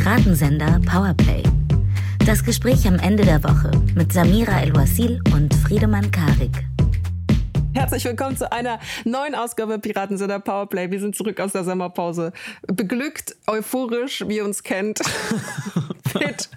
Piratensender Powerplay. Das Gespräch am Ende der Woche mit Samira El-Wasil und Friedemann Karik. Herzlich willkommen zu einer neuen Ausgabe Piratensender Powerplay. Wir sind zurück aus der Sommerpause. Beglückt, euphorisch, wie ihr uns kennt. Fit.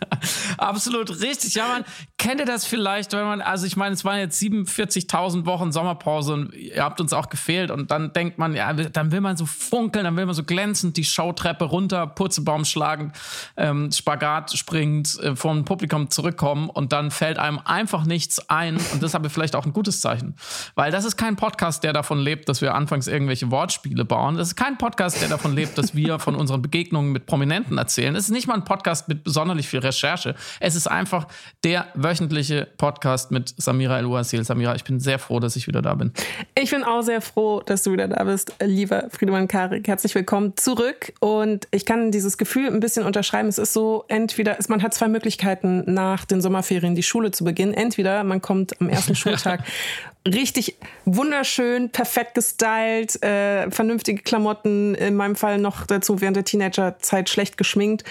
Absolut richtig. Ja, man kennt ihr das vielleicht, wenn man, also ich meine, es waren jetzt 47.000 Wochen Sommerpause und ihr habt uns auch gefehlt und dann denkt man, ja, dann will man so funkeln, dann will man so glänzend die Showtreppe runter, Purzelbaum schlagen, ähm, Spagat springend äh, vom Publikum zurückkommen und dann fällt einem einfach nichts ein und das ist aber vielleicht auch ein gutes Zeichen, weil das ist kein Podcast, der davon lebt, dass wir anfangs irgendwelche Wortspiele bauen. Das ist kein Podcast, der davon lebt, dass wir von unseren Begegnungen mit Prominenten erzählen. Es ist nicht mal ein Podcast mit sonderlich viel Recherche. Es ist einfach der wöchentliche Podcast mit Samira El-Ouasil. Samira, ich bin sehr froh, dass ich wieder da bin. Ich bin auch sehr froh, dass du wieder da bist, lieber Friedemann Karik. Herzlich willkommen zurück. Und ich kann dieses Gefühl ein bisschen unterschreiben. Es ist so, entweder, man hat zwei Möglichkeiten, nach den Sommerferien die Schule zu beginnen. Entweder man kommt am ersten Schultag richtig wunderschön, perfekt gestylt, äh, vernünftige Klamotten, in meinem Fall noch dazu während der Teenagerzeit schlecht geschminkt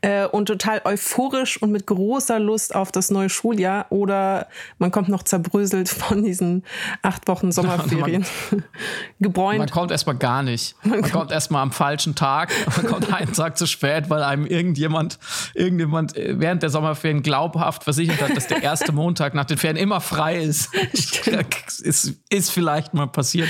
äh, und total euphorisch und mit großer Lust auf das neue Schuljahr oder man kommt noch zerbröselt von diesen acht Wochen Sommerferien. man, Gebräunt. Man kommt erstmal gar nicht. Man, man kommt erstmal am falschen Tag. Man kommt einen Tag zu spät, weil einem irgendjemand, irgendjemand äh, während der Sommerferien glaubhaft versichert hat, dass der erste Montag nach den Ferien immer frei ist ist, ist vielleicht mal passiert.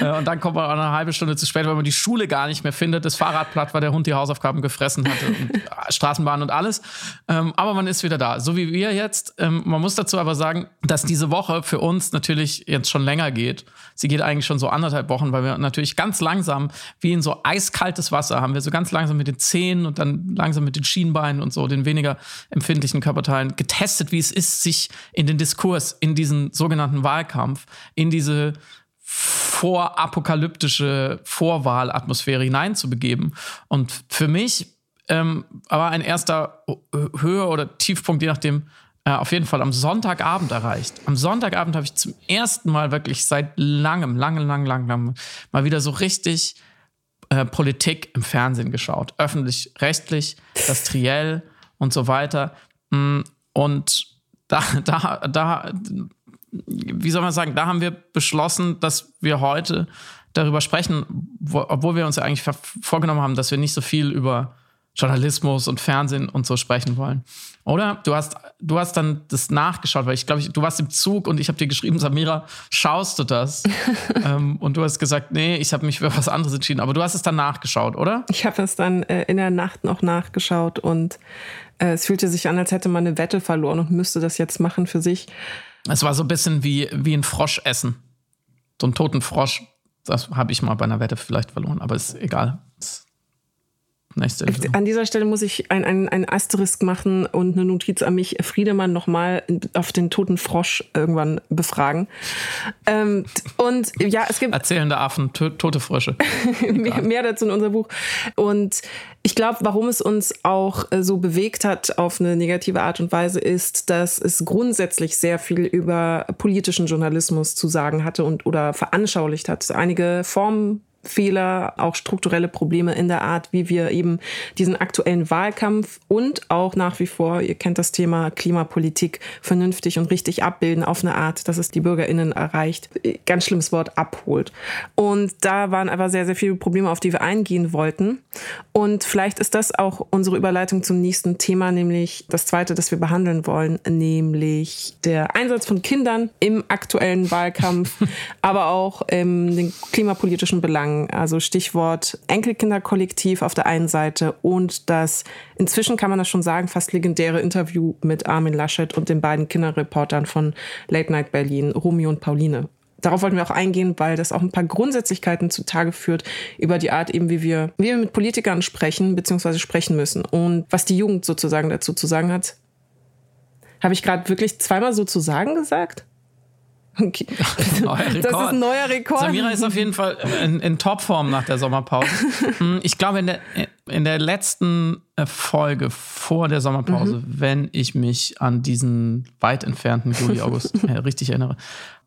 Äh, und dann kommt man auch eine halbe Stunde zu spät, weil man die Schule gar nicht mehr findet. Das Fahrrad platt, weil der Hund die Hausaufgaben gefressen hatte. Und äh, Straßenbahn und alles. Ähm, aber man ist wieder da. So wie wir jetzt. Ähm, man muss dazu aber sagen, dass diese Woche für uns natürlich jetzt schon länger geht. Sie geht eigentlich schon so anderthalb Wochen, weil wir natürlich ganz langsam, wie in so eiskaltes Wasser, haben wir so ganz langsam mit den Zehen und dann langsam mit den Schienbeinen und so den weniger empfindlichen Körperteilen getestet, wie es ist, sich in den Diskurs, in diesen sogenannten Wahlkampf Wahlkampf in diese vorapokalyptische Vorwahlatmosphäre hineinzubegeben. Und für mich ähm, war ein erster Höhe- oder Tiefpunkt, je nachdem, äh, auf jeden Fall am Sonntagabend erreicht. Am Sonntagabend habe ich zum ersten Mal wirklich seit langem, langem, langem, langem mal wieder so richtig äh, Politik im Fernsehen geschaut. Öffentlich-rechtlich, das Triell und so weiter. Mm, und da, da, da wie soll man sagen, da haben wir beschlossen, dass wir heute darüber sprechen, wo, obwohl wir uns ja eigentlich vorgenommen haben, dass wir nicht so viel über Journalismus und Fernsehen und so sprechen wollen. Oder? Du hast, du hast dann das nachgeschaut, weil ich glaube, du warst im Zug und ich habe dir geschrieben, Samira, schaust du das? ähm, und du hast gesagt, nee, ich habe mich für was anderes entschieden. Aber du hast es dann nachgeschaut, oder? Ich habe es dann äh, in der Nacht noch nachgeschaut und äh, es fühlte sich an, als hätte man eine Wette verloren und müsste das jetzt machen für sich. Es war so ein bisschen wie, wie ein Frosch essen. So einen toten Frosch. Das habe ich mal bei einer Wette vielleicht verloren, aber ist egal. Das Nächste An dieser Stelle muss ich ein, ein, ein Asterisk machen und eine Notiz an mich, Friedemann nochmal auf den toten Frosch irgendwann befragen. Ähm, und ja, es gibt. Erzählende Affen, tote Frösche. mehr, mehr, dazu in unserem Buch. Und ich glaube, warum es uns auch äh, so bewegt hat auf eine negative Art und Weise, ist, dass es grundsätzlich sehr viel über politischen Journalismus zu sagen hatte und oder veranschaulicht hat. Einige Formen Fehler, auch strukturelle Probleme in der Art, wie wir eben diesen aktuellen Wahlkampf und auch nach wie vor, ihr kennt das Thema Klimapolitik, vernünftig und richtig abbilden auf eine Art, dass es die BürgerInnen erreicht. Ganz schlimmes Wort, abholt. Und da waren aber sehr, sehr viele Probleme, auf die wir eingehen wollten. Und vielleicht ist das auch unsere Überleitung zum nächsten Thema, nämlich das zweite, das wir behandeln wollen, nämlich der Einsatz von Kindern im aktuellen Wahlkampf, aber auch in den klimapolitischen Belangen sagen. Also Stichwort Enkelkinderkollektiv auf der einen Seite und das, inzwischen kann man das schon sagen, fast legendäre Interview mit Armin Laschet und den beiden Kinderreportern von Late Night Berlin, Romeo und Pauline. Darauf wollten wir auch eingehen, weil das auch ein paar Grundsätzlichkeiten zutage führt über die Art eben, wie wir, wie wir mit Politikern sprechen, beziehungsweise sprechen müssen und was die Jugend sozusagen dazu zu sagen hat. Habe ich gerade wirklich zweimal sozusagen gesagt? Okay. neuer Rekord. Das ist ein neuer Rekord. Samira ist auf jeden Fall in, in Topform nach der Sommerpause. Hm, ich glaube, in der, in der letzten äh, Folge vor der Sommerpause, mhm. wenn ich mich an diesen weit entfernten Juli, August äh, richtig erinnere,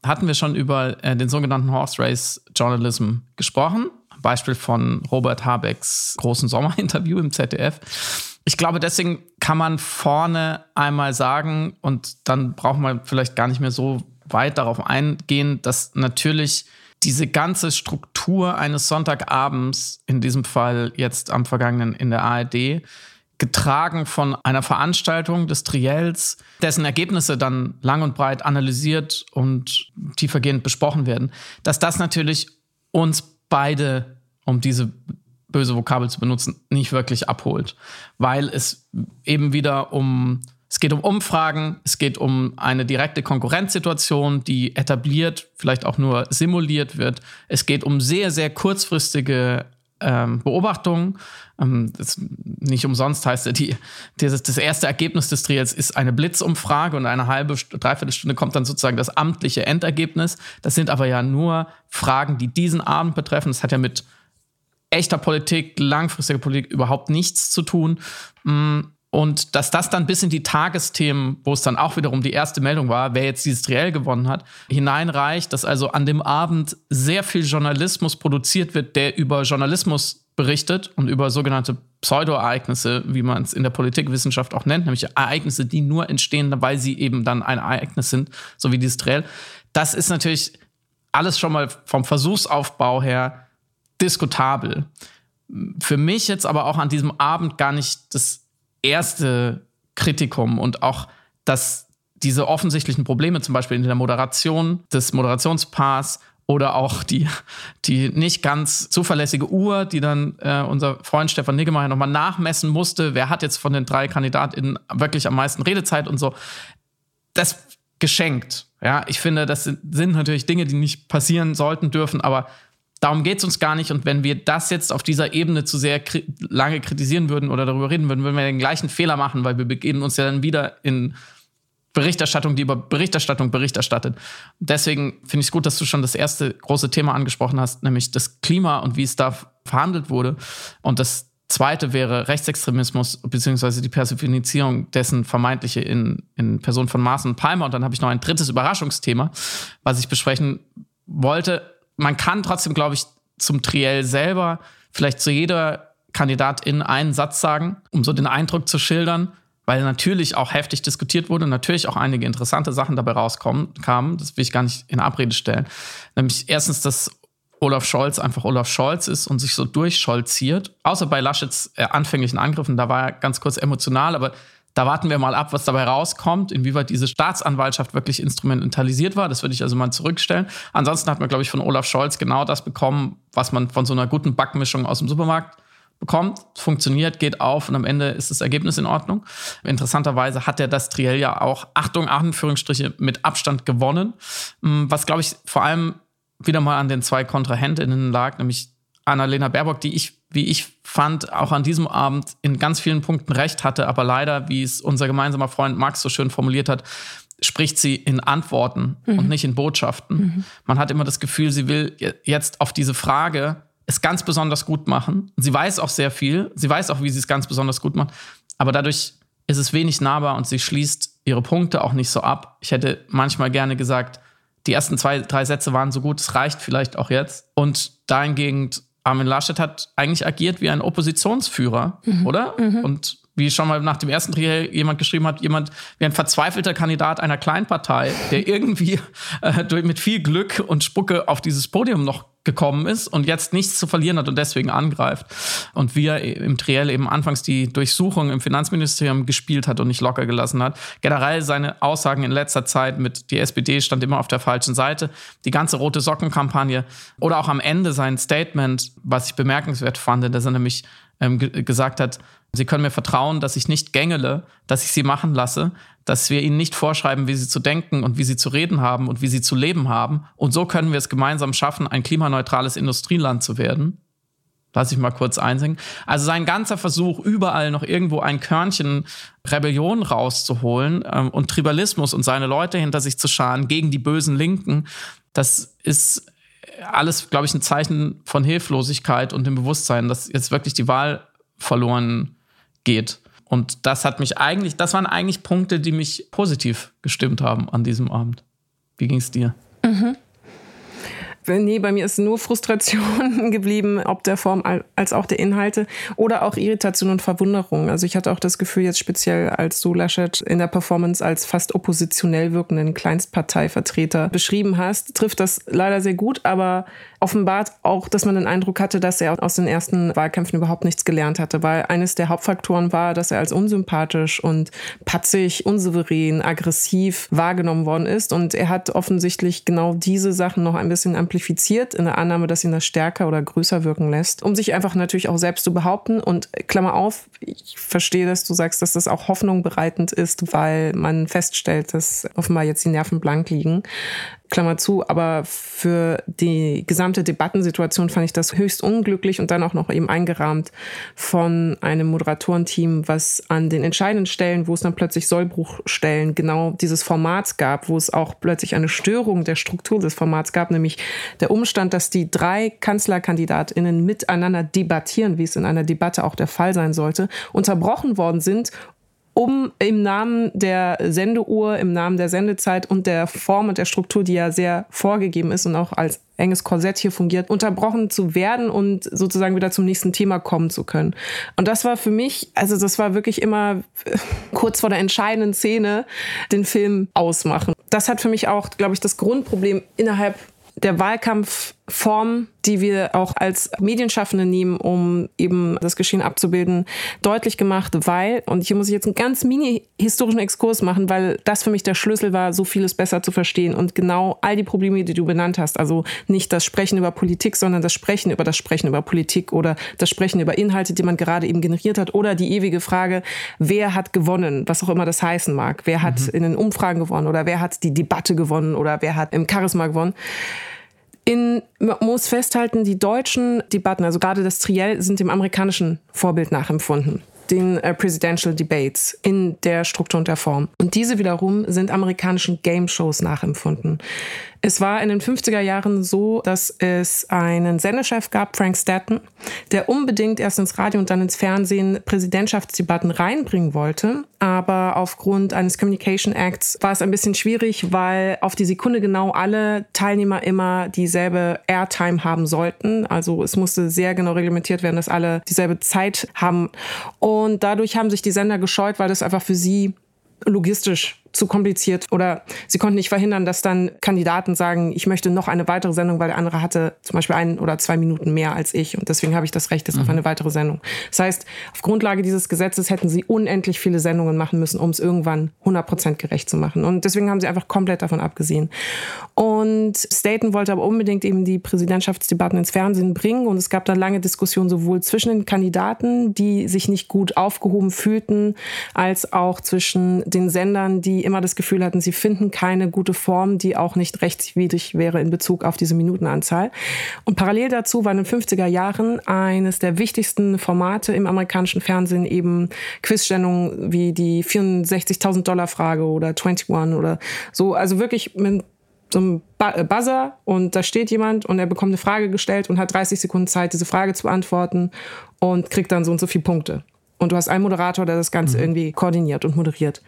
hatten wir schon über äh, den sogenannten Horse Race Journalism gesprochen. Beispiel von Robert Habecks großen Sommerinterview im ZDF. Ich glaube, deswegen kann man vorne einmal sagen, und dann braucht man vielleicht gar nicht mehr so weit darauf eingehen, dass natürlich diese ganze Struktur eines Sonntagabends, in diesem Fall jetzt am vergangenen in der ARD, getragen von einer Veranstaltung des Triels, dessen Ergebnisse dann lang und breit analysiert und tiefergehend besprochen werden, dass das natürlich uns beide, um diese böse Vokabel zu benutzen, nicht wirklich abholt, weil es eben wieder um es geht um Umfragen, es geht um eine direkte Konkurrenzsituation, die etabliert, vielleicht auch nur simuliert wird. Es geht um sehr, sehr kurzfristige ähm, Beobachtungen. Ähm, das, nicht umsonst heißt die, dieses, das erste Ergebnis des Trials ist eine Blitzumfrage und eine halbe, dreiviertel Stunde kommt dann sozusagen das amtliche Endergebnis. Das sind aber ja nur Fragen, die diesen Abend betreffen. Das hat ja mit echter Politik, langfristiger Politik überhaupt nichts zu tun. Mm, und dass das dann bis in die Tagesthemen, wo es dann auch wiederum die erste Meldung war, wer jetzt dieses Triell gewonnen hat, hineinreicht, dass also an dem Abend sehr viel Journalismus produziert wird, der über Journalismus berichtet und über sogenannte Pseudoereignisse, wie man es in der Politikwissenschaft auch nennt, nämlich Ereignisse, die nur entstehen, weil sie eben dann ein Ereignis sind, so wie dieses Triell. Das ist natürlich alles schon mal vom Versuchsaufbau her diskutabel. Für mich jetzt aber auch an diesem Abend gar nicht das erste Kritikum und auch, dass diese offensichtlichen Probleme, zum Beispiel in der Moderation des Moderationspaars oder auch die, die nicht ganz zuverlässige Uhr, die dann äh, unser Freund Stefan Niggemeier nochmal nachmessen musste, wer hat jetzt von den drei KandidatInnen wirklich am meisten Redezeit und so. Das geschenkt. Ja, ich finde, das sind, sind natürlich Dinge, die nicht passieren sollten, dürfen, aber Darum geht es uns gar nicht. Und wenn wir das jetzt auf dieser Ebene zu sehr kri lange kritisieren würden oder darüber reden würden, würden wir den gleichen Fehler machen, weil wir begeben uns ja dann wieder in Berichterstattung, die über Berichterstattung Bericht erstattet. Deswegen finde ich es gut, dass du schon das erste große Thema angesprochen hast, nämlich das Klima und wie es da verhandelt wurde. Und das zweite wäre Rechtsextremismus beziehungsweise die Personifizierung dessen vermeintliche in, in Person von Maaßen und Palmer. Und dann habe ich noch ein drittes Überraschungsthema, was ich besprechen wollte man kann trotzdem, glaube ich, zum Triell selber vielleicht zu jeder Kandidatin einen Satz sagen, um so den Eindruck zu schildern, weil natürlich auch heftig diskutiert wurde, natürlich auch einige interessante Sachen dabei rauskommen, kamen. Das will ich gar nicht in Abrede stellen. Nämlich erstens, dass Olaf Scholz einfach Olaf Scholz ist und sich so durchscholziert. Außer bei Laschets äh, anfänglichen Angriffen, da war er ganz kurz emotional, aber da warten wir mal ab, was dabei rauskommt, inwieweit diese Staatsanwaltschaft wirklich instrumentalisiert war. Das würde ich also mal zurückstellen. Ansonsten hat man, glaube ich, von Olaf Scholz genau das bekommen, was man von so einer guten Backmischung aus dem Supermarkt bekommt, funktioniert, geht auf und am Ende ist das Ergebnis in Ordnung. Interessanterweise hat er das Triell ja auch, Achtung, Anführungsstriche, mit Abstand gewonnen. Hm, was, glaube ich, vor allem wieder mal an den zwei Kontrahentinnen lag, nämlich Annalena Baerbock, die ich, wie ich fand, auch an diesem Abend in ganz vielen Punkten recht hatte, aber leider, wie es unser gemeinsamer Freund Max so schön formuliert hat, spricht sie in Antworten mhm. und nicht in Botschaften. Mhm. Man hat immer das Gefühl, sie will jetzt auf diese Frage es ganz besonders gut machen. Sie weiß auch sehr viel, sie weiß auch, wie sie es ganz besonders gut macht, aber dadurch ist es wenig nahbar und sie schließt ihre Punkte auch nicht so ab. Ich hätte manchmal gerne gesagt, die ersten zwei, drei Sätze waren so gut, es reicht vielleicht auch jetzt. Und dahingegen Armin Laschet hat eigentlich agiert wie ein Oppositionsführer, mhm. oder? Mhm. Und wie schon mal nach dem ersten Triell jemand geschrieben hat, jemand wie ein verzweifelter Kandidat einer Kleinpartei, der irgendwie äh, mit viel Glück und Spucke auf dieses Podium noch gekommen ist und jetzt nichts zu verlieren hat und deswegen angreift. Und wie er im Triell eben anfangs die Durchsuchung im Finanzministerium gespielt hat und nicht locker gelassen hat. Generell seine Aussagen in letzter Zeit mit die SPD stand immer auf der falschen Seite. Die ganze rote Sockenkampagne oder auch am Ende sein Statement, was ich bemerkenswert fand, dass er nämlich ähm, gesagt hat, Sie können mir vertrauen, dass ich nicht gängele, dass ich sie machen lasse, dass wir ihnen nicht vorschreiben, wie sie zu denken und wie sie zu reden haben und wie sie zu leben haben. Und so können wir es gemeinsam schaffen, ein klimaneutrales Industrieland zu werden. Lass ich mal kurz einsingen. Also sein ganzer Versuch, überall noch irgendwo ein Körnchen Rebellion rauszuholen ähm, und Tribalismus und seine Leute hinter sich zu scharen gegen die bösen Linken, das ist alles, glaube ich, ein Zeichen von Hilflosigkeit und dem Bewusstsein, dass jetzt wirklich die Wahl verloren geht. Und das hat mich eigentlich, das waren eigentlich Punkte, die mich positiv gestimmt haben an diesem Abend. Wie ging es dir? Mhm. Nee, bei mir ist nur Frustration geblieben, ob der Form als auch der Inhalte oder auch Irritation und Verwunderung. Also ich hatte auch das Gefühl, jetzt speziell als du Laschet in der Performance als fast oppositionell wirkenden Kleinstparteivertreter beschrieben hast, trifft das leider sehr gut, aber offenbart auch, dass man den Eindruck hatte, dass er aus den ersten Wahlkämpfen überhaupt nichts gelernt hatte, weil eines der Hauptfaktoren war, dass er als unsympathisch und patzig, unsouverän, aggressiv wahrgenommen worden ist und er hat offensichtlich genau diese Sachen noch ein bisschen amplifiziert in der Annahme, dass ihn das stärker oder größer wirken lässt, um sich einfach natürlich auch selbst zu behaupten und Klammer auf, ich verstehe, dass du sagst, dass das auch Hoffnung bereitend ist, weil man feststellt, dass offenbar jetzt die Nerven blank liegen. Klammer zu, aber für die gesamte Debattensituation fand ich das höchst unglücklich und dann auch noch eben eingerahmt von einem Moderatorenteam, was an den entscheidenden Stellen, wo es dann plötzlich Sollbruchstellen genau dieses Formats gab, wo es auch plötzlich eine Störung der Struktur des Formats gab, nämlich der Umstand, dass die drei KanzlerkandidatInnen miteinander debattieren, wie es in einer Debatte auch der Fall sein sollte, unterbrochen worden sind um im Namen der Sendeuhr, im Namen der Sendezeit und der Form und der Struktur, die ja sehr vorgegeben ist und auch als enges Korsett hier fungiert, unterbrochen zu werden und sozusagen wieder zum nächsten Thema kommen zu können. Und das war für mich, also das war wirklich immer kurz vor der entscheidenden Szene, den Film ausmachen. Das hat für mich auch, glaube ich, das Grundproblem innerhalb der Wahlkampfform, die wir auch als Medienschaffende nehmen, um eben das Geschehen abzubilden, deutlich gemacht, weil, und hier muss ich jetzt einen ganz mini-historischen Exkurs machen, weil das für mich der Schlüssel war, so vieles besser zu verstehen und genau all die Probleme, die du benannt hast, also nicht das Sprechen über Politik, sondern das Sprechen über das Sprechen über Politik oder das Sprechen über Inhalte, die man gerade eben generiert hat oder die ewige Frage, wer hat gewonnen, was auch immer das heißen mag, wer hat mhm. in den Umfragen gewonnen oder wer hat die Debatte gewonnen oder wer hat im Charisma gewonnen. In, man muss festhalten, die deutschen Debatten, also gerade das Triell, sind dem amerikanischen Vorbild nachempfunden den äh, Presidential Debates in der Struktur und der Form. Und diese wiederum sind amerikanischen Game Shows nachempfunden. Es war in den 50er Jahren so, dass es einen Sendechef gab, Frank Statton, der unbedingt erst ins Radio und dann ins Fernsehen Präsidentschaftsdebatten reinbringen wollte. Aber aufgrund eines Communication Acts war es ein bisschen schwierig, weil auf die Sekunde genau alle Teilnehmer immer dieselbe Airtime haben sollten. Also es musste sehr genau reglementiert werden, dass alle dieselbe Zeit haben. Und dadurch haben sich die Sender gescheut, weil das einfach für sie logistisch zu kompliziert oder sie konnten nicht verhindern, dass dann Kandidaten sagen, ich möchte noch eine weitere Sendung, weil der andere hatte zum Beispiel ein oder zwei Minuten mehr als ich und deswegen habe ich das Recht jetzt mhm. auf eine weitere Sendung. Das heißt, auf Grundlage dieses Gesetzes hätten sie unendlich viele Sendungen machen müssen, um es irgendwann 100% gerecht zu machen und deswegen haben sie einfach komplett davon abgesehen. Und Staten wollte aber unbedingt eben die Präsidentschaftsdebatten ins Fernsehen bringen und es gab dann lange Diskussionen sowohl zwischen den Kandidaten, die sich nicht gut aufgehoben fühlten, als auch zwischen den Sendern, die immer das Gefühl hatten, sie finden keine gute Form, die auch nicht rechtswidrig wäre in Bezug auf diese Minutenanzahl. Und parallel dazu war in den 50er Jahren eines der wichtigsten Formate im amerikanischen Fernsehen eben Quizstellungen wie die 64.000 Dollar Frage oder 21 oder so. Also wirklich mit so einem äh, Buzzer und da steht jemand und er bekommt eine Frage gestellt und hat 30 Sekunden Zeit, diese Frage zu beantworten und kriegt dann so und so viele Punkte. Und du hast einen Moderator, der das Ganze mhm. irgendwie koordiniert und moderiert.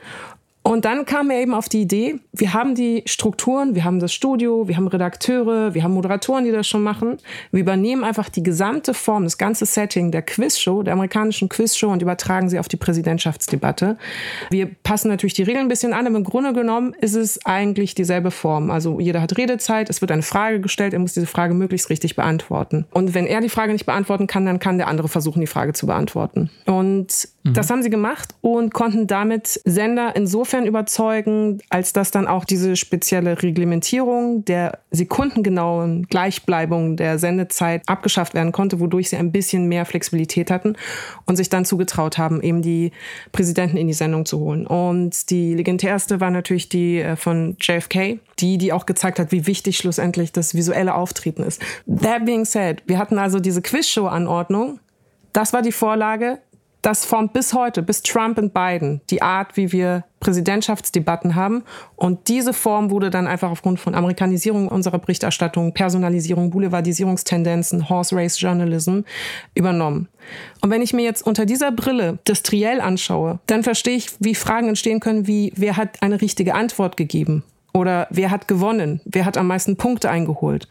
Und dann kam er eben auf die Idee, wir haben die Strukturen, wir haben das Studio, wir haben Redakteure, wir haben Moderatoren, die das schon machen. Wir übernehmen einfach die gesamte Form, das ganze Setting der Quizshow, der amerikanischen Quizshow und übertragen sie auf die Präsidentschaftsdebatte. Wir passen natürlich die Regeln ein bisschen an, aber im Grunde genommen ist es eigentlich dieselbe Form. Also jeder hat Redezeit, es wird eine Frage gestellt, er muss diese Frage möglichst richtig beantworten. Und wenn er die Frage nicht beantworten kann, dann kann der andere versuchen, die Frage zu beantworten. Und mhm. das haben sie gemacht und konnten damit Sender insofern insofern überzeugen, als dass dann auch diese spezielle Reglementierung der sekundengenauen Gleichbleibung der Sendezeit abgeschafft werden konnte, wodurch sie ein bisschen mehr Flexibilität hatten und sich dann zugetraut haben, eben die Präsidenten in die Sendung zu holen. Und die legendärste war natürlich die äh, von JFK, die, die auch gezeigt hat, wie wichtig schlussendlich das visuelle Auftreten ist. That being said, wir hatten also diese Quizshow-Anordnung. Das war die Vorlage das formt bis heute, bis Trump und Biden, die Art, wie wir Präsidentschaftsdebatten haben. Und diese Form wurde dann einfach aufgrund von Amerikanisierung unserer Berichterstattung, Personalisierung, Boulevardisierungstendenzen, Horse Race Journalism übernommen. Und wenn ich mir jetzt unter dieser Brille das Triell anschaue, dann verstehe ich, wie Fragen entstehen können wie, wer hat eine richtige Antwort gegeben? Oder wer hat gewonnen? Wer hat am meisten Punkte eingeholt?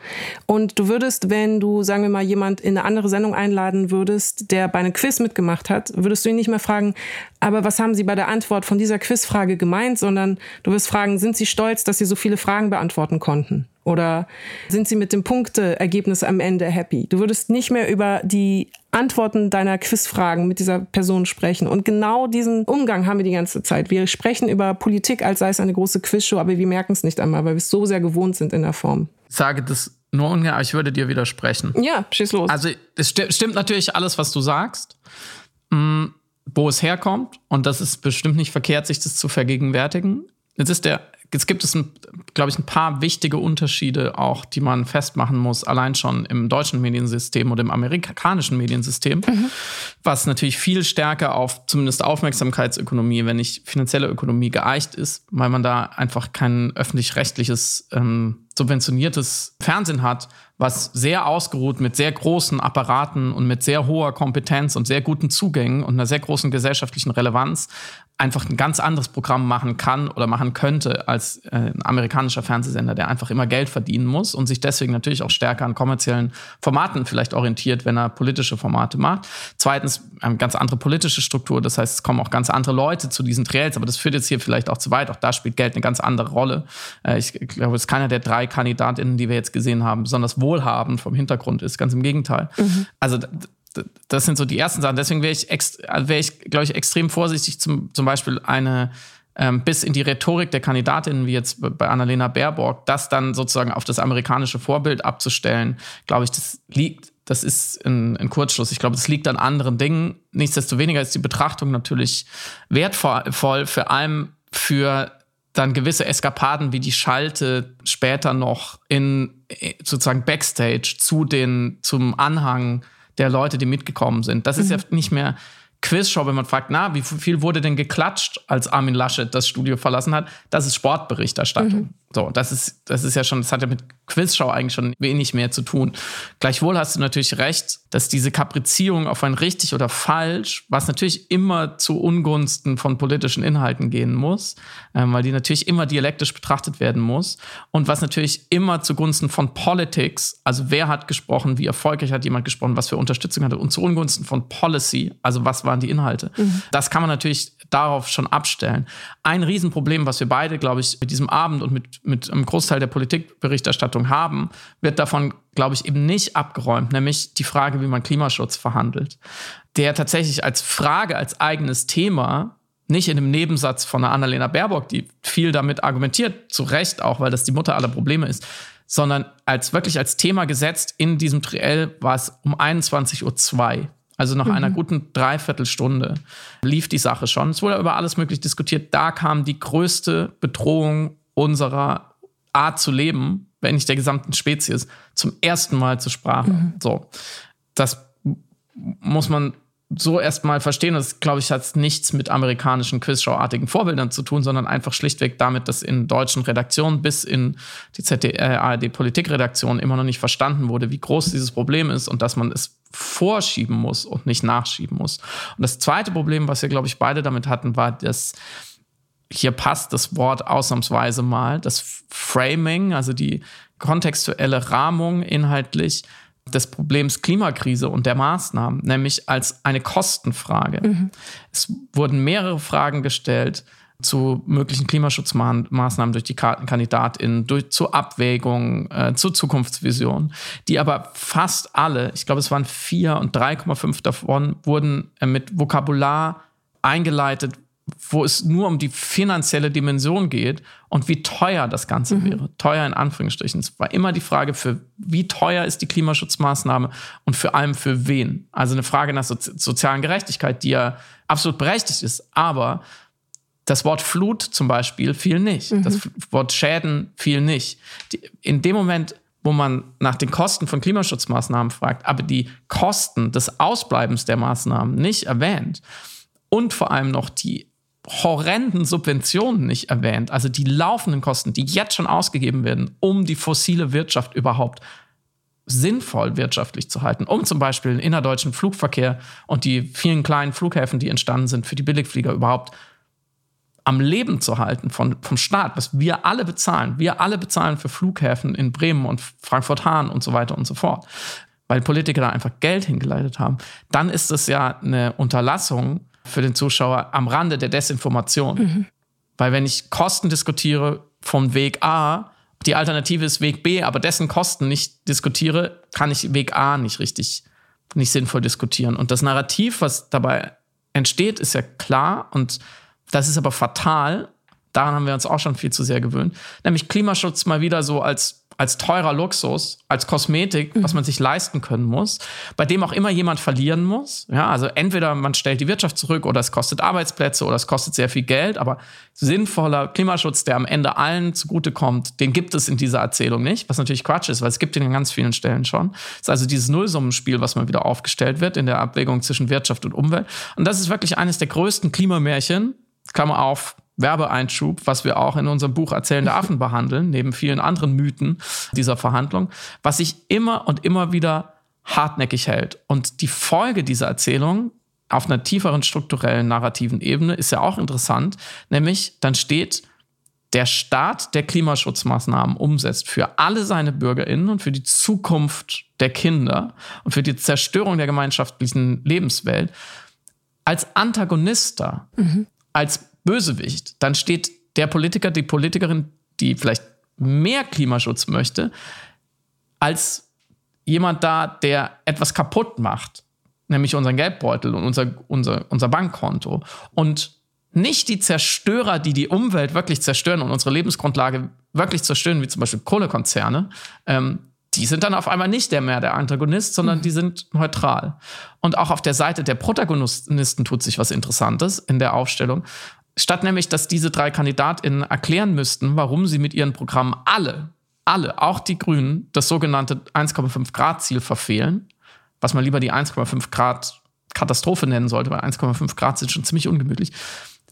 Und du würdest, wenn du, sagen wir mal, jemand in eine andere Sendung einladen würdest, der bei einem Quiz mitgemacht hat, würdest du ihn nicht mehr fragen, aber was haben Sie bei der Antwort von dieser Quizfrage gemeint, sondern du wirst fragen, sind Sie stolz, dass Sie so viele Fragen beantworten konnten? Oder sind Sie mit dem Punkteergebnis am Ende happy? Du würdest nicht mehr über die Antworten deiner Quizfragen mit dieser Person sprechen. Und genau diesen Umgang haben wir die ganze Zeit. Wir sprechen über Politik, als sei es eine große Quizshow, aber wir merken es nicht einmal, weil wir es so sehr gewohnt sind in der Form. Ich sage das nur ungern, aber ich würde dir widersprechen. Ja, schieß los. Also es sti stimmt natürlich alles, was du sagst. Mm, wo es herkommt. Und das ist bestimmt nicht verkehrt, sich das zu vergegenwärtigen. Jetzt ist der Jetzt gibt es, glaube ich, ein paar wichtige Unterschiede auch, die man festmachen muss, allein schon im deutschen Mediensystem oder im amerikanischen Mediensystem, mhm. was natürlich viel stärker auf zumindest Aufmerksamkeitsökonomie, wenn nicht finanzielle Ökonomie geeicht ist, weil man da einfach kein öffentlich-rechtliches ähm, subventioniertes Fernsehen hat, was sehr ausgeruht mit sehr großen Apparaten und mit sehr hoher Kompetenz und sehr guten Zugängen und einer sehr großen gesellschaftlichen Relevanz einfach ein ganz anderes Programm machen kann oder machen könnte als äh, ein amerikanischer Fernsehsender, der einfach immer Geld verdienen muss und sich deswegen natürlich auch stärker an kommerziellen Formaten vielleicht orientiert, wenn er politische Formate macht. Zweitens eine ganz andere politische Struktur, das heißt, es kommen auch ganz andere Leute zu diesen Triels, aber das führt jetzt hier vielleicht auch zu weit. Auch da spielt Geld eine ganz andere Rolle. Äh, ich glaube, es ist keiner der drei Kandidatinnen, die wir jetzt gesehen haben, besonders wohlhabend vom Hintergrund ist. Ganz im Gegenteil. Mhm. Also das sind so die ersten Sachen. Deswegen wäre ich, wär ich glaube ich, extrem vorsichtig, zum, zum Beispiel eine ähm, bis in die Rhetorik der Kandidatinnen, wie jetzt bei Annalena Baerbock, das dann sozusagen auf das amerikanische Vorbild abzustellen, glaube ich, das liegt, das ist ein, ein Kurzschluss. Ich glaube, das liegt an anderen Dingen. Nichtsdestoweniger ist die Betrachtung natürlich wertvoll, vor allem für dann gewisse Eskapaden wie die Schalte später noch in äh, sozusagen Backstage zu den, zum Anhang der Leute, die mitgekommen sind. Das ist ja mhm. nicht mehr Quizshow, wenn man fragt, na, wie viel wurde denn geklatscht, als Armin Laschet das Studio verlassen hat? Das ist Sportberichterstattung. Mhm. So, das ist, das ist ja schon, das hat ja mit Quizshow eigentlich schon wenig mehr zu tun. Gleichwohl hast du natürlich recht, dass diese Kaprizierung auf ein richtig oder falsch, was natürlich immer zu Ungunsten von politischen Inhalten gehen muss, ähm, weil die natürlich immer dialektisch betrachtet werden muss und was natürlich immer zugunsten von Politics, also wer hat gesprochen, wie erfolgreich hat jemand gesprochen, was für Unterstützung hatte und zu Ungunsten von Policy, also was waren die Inhalte. Mhm. Das kann man natürlich darauf schon abstellen. Ein Riesenproblem, was wir beide, glaube ich, mit diesem Abend und mit, mit einem Großteil der Politikberichterstattung haben, wird davon, glaube ich, eben nicht abgeräumt, nämlich die Frage, wie man Klimaschutz verhandelt. Der tatsächlich als Frage, als eigenes Thema nicht in einem Nebensatz von einer Annalena Baerbock, die viel damit argumentiert, zu Recht auch, weil das die Mutter aller Probleme ist, sondern als wirklich als Thema gesetzt in diesem Triell war es um 21.02 Uhr. Also nach mhm. einer guten Dreiviertelstunde lief die Sache schon. Es wurde über alles möglich diskutiert. Da kam die größte Bedrohung unserer Art zu leben, wenn nicht der gesamten Spezies, zum ersten Mal zur Sprache. Mhm. So, das muss man so erstmal verstehen. Das, glaube ich, hat nichts mit amerikanischen Quizshow-artigen Vorbildern zu tun, sondern einfach schlichtweg damit, dass in deutschen Redaktionen bis in die ARD-Politikredaktion immer noch nicht verstanden wurde, wie groß dieses Problem ist und dass man es vorschieben muss und nicht nachschieben muss. Und das zweite Problem, was wir, glaube ich, beide damit hatten, war, dass hier passt das Wort ausnahmsweise mal, das Framing, also die kontextuelle Rahmung inhaltlich des Problems Klimakrise und der Maßnahmen, nämlich als eine Kostenfrage. Mhm. Es wurden mehrere Fragen gestellt zu möglichen Klimaschutzmaßnahmen durch die KandidatInnen, durch, zur Abwägung, äh, zur Zukunftsvision, die aber fast alle, ich glaube, es waren vier und 3,5 davon, wurden äh, mit Vokabular eingeleitet, wo es nur um die finanzielle Dimension geht und wie teuer das Ganze mhm. wäre. Teuer in Anführungsstrichen. Es war immer die Frage für, wie teuer ist die Klimaschutzmaßnahme und vor allem für wen. Also eine Frage nach so sozialen Gerechtigkeit, die ja absolut berechtigt ist. Aber das Wort Flut zum Beispiel fiel nicht. Mhm. Das Wort Schäden fiel nicht. Die, in dem Moment, wo man nach den Kosten von Klimaschutzmaßnahmen fragt, aber die Kosten des Ausbleibens der Maßnahmen nicht erwähnt und vor allem noch die horrenden Subventionen nicht erwähnt, also die laufenden Kosten, die jetzt schon ausgegeben werden, um die fossile Wirtschaft überhaupt sinnvoll wirtschaftlich zu halten, um zum Beispiel den innerdeutschen Flugverkehr und die vielen kleinen Flughäfen, die entstanden sind, für die Billigflieger überhaupt am Leben zu halten von, vom Staat, was wir alle bezahlen. Wir alle bezahlen für Flughäfen in Bremen und Frankfurt-Hahn und so weiter und so fort, weil Politiker da einfach Geld hingeleitet haben, dann ist es ja eine Unterlassung für den Zuschauer am Rande der Desinformation. Mhm. Weil wenn ich Kosten diskutiere vom Weg A, die Alternative ist Weg B, aber dessen Kosten nicht diskutiere, kann ich Weg A nicht richtig, nicht sinnvoll diskutieren. Und das Narrativ, was dabei entsteht, ist ja klar und das ist aber fatal. Daran haben wir uns auch schon viel zu sehr gewöhnt. Nämlich Klimaschutz mal wieder so als als teurer Luxus, als Kosmetik, was man sich leisten können muss, bei dem auch immer jemand verlieren muss. Ja, also entweder man stellt die Wirtschaft zurück oder es kostet Arbeitsplätze oder es kostet sehr viel Geld, aber sinnvoller Klimaschutz, der am Ende allen zugutekommt, den gibt es in dieser Erzählung nicht, was natürlich Quatsch ist, weil es gibt ihn an ganz vielen Stellen schon. Es ist also dieses Nullsummenspiel, was mal wieder aufgestellt wird in der Abwägung zwischen Wirtschaft und Umwelt. Und das ist wirklich eines der größten Klimamärchen, Klammer auf, Werbeeinschub, was wir auch in unserem Buch Erzählende Affen behandeln, neben vielen anderen Mythen dieser Verhandlung, was sich immer und immer wieder hartnäckig hält. Und die Folge dieser Erzählung auf einer tieferen strukturellen narrativen Ebene ist ja auch interessant, nämlich dann steht, der Staat, der Klimaschutzmaßnahmen umsetzt für alle seine Bürgerinnen und für die Zukunft der Kinder und für die Zerstörung der gemeinschaftlichen Lebenswelt, als Antagonist da, mhm. als Bösewicht, dann steht der Politiker, die Politikerin, die vielleicht mehr Klimaschutz möchte, als jemand da, der etwas kaputt macht, nämlich unseren Geldbeutel und unser, unser, unser Bankkonto. Und nicht die Zerstörer, die die Umwelt wirklich zerstören und unsere Lebensgrundlage wirklich zerstören, wie zum Beispiel Kohlekonzerne, ähm, die sind dann auf einmal nicht der mehr der Antagonist, sondern mhm. die sind neutral. Und auch auf der Seite der Protagonisten tut sich was Interessantes in der Aufstellung. Statt nämlich, dass diese drei KandidatInnen erklären müssten, warum sie mit ihren Programmen alle, alle, auch die Grünen, das sogenannte 1,5 Grad Ziel verfehlen, was man lieber die 1,5 Grad Katastrophe nennen sollte, weil 1,5 Grad sind schon ziemlich ungemütlich.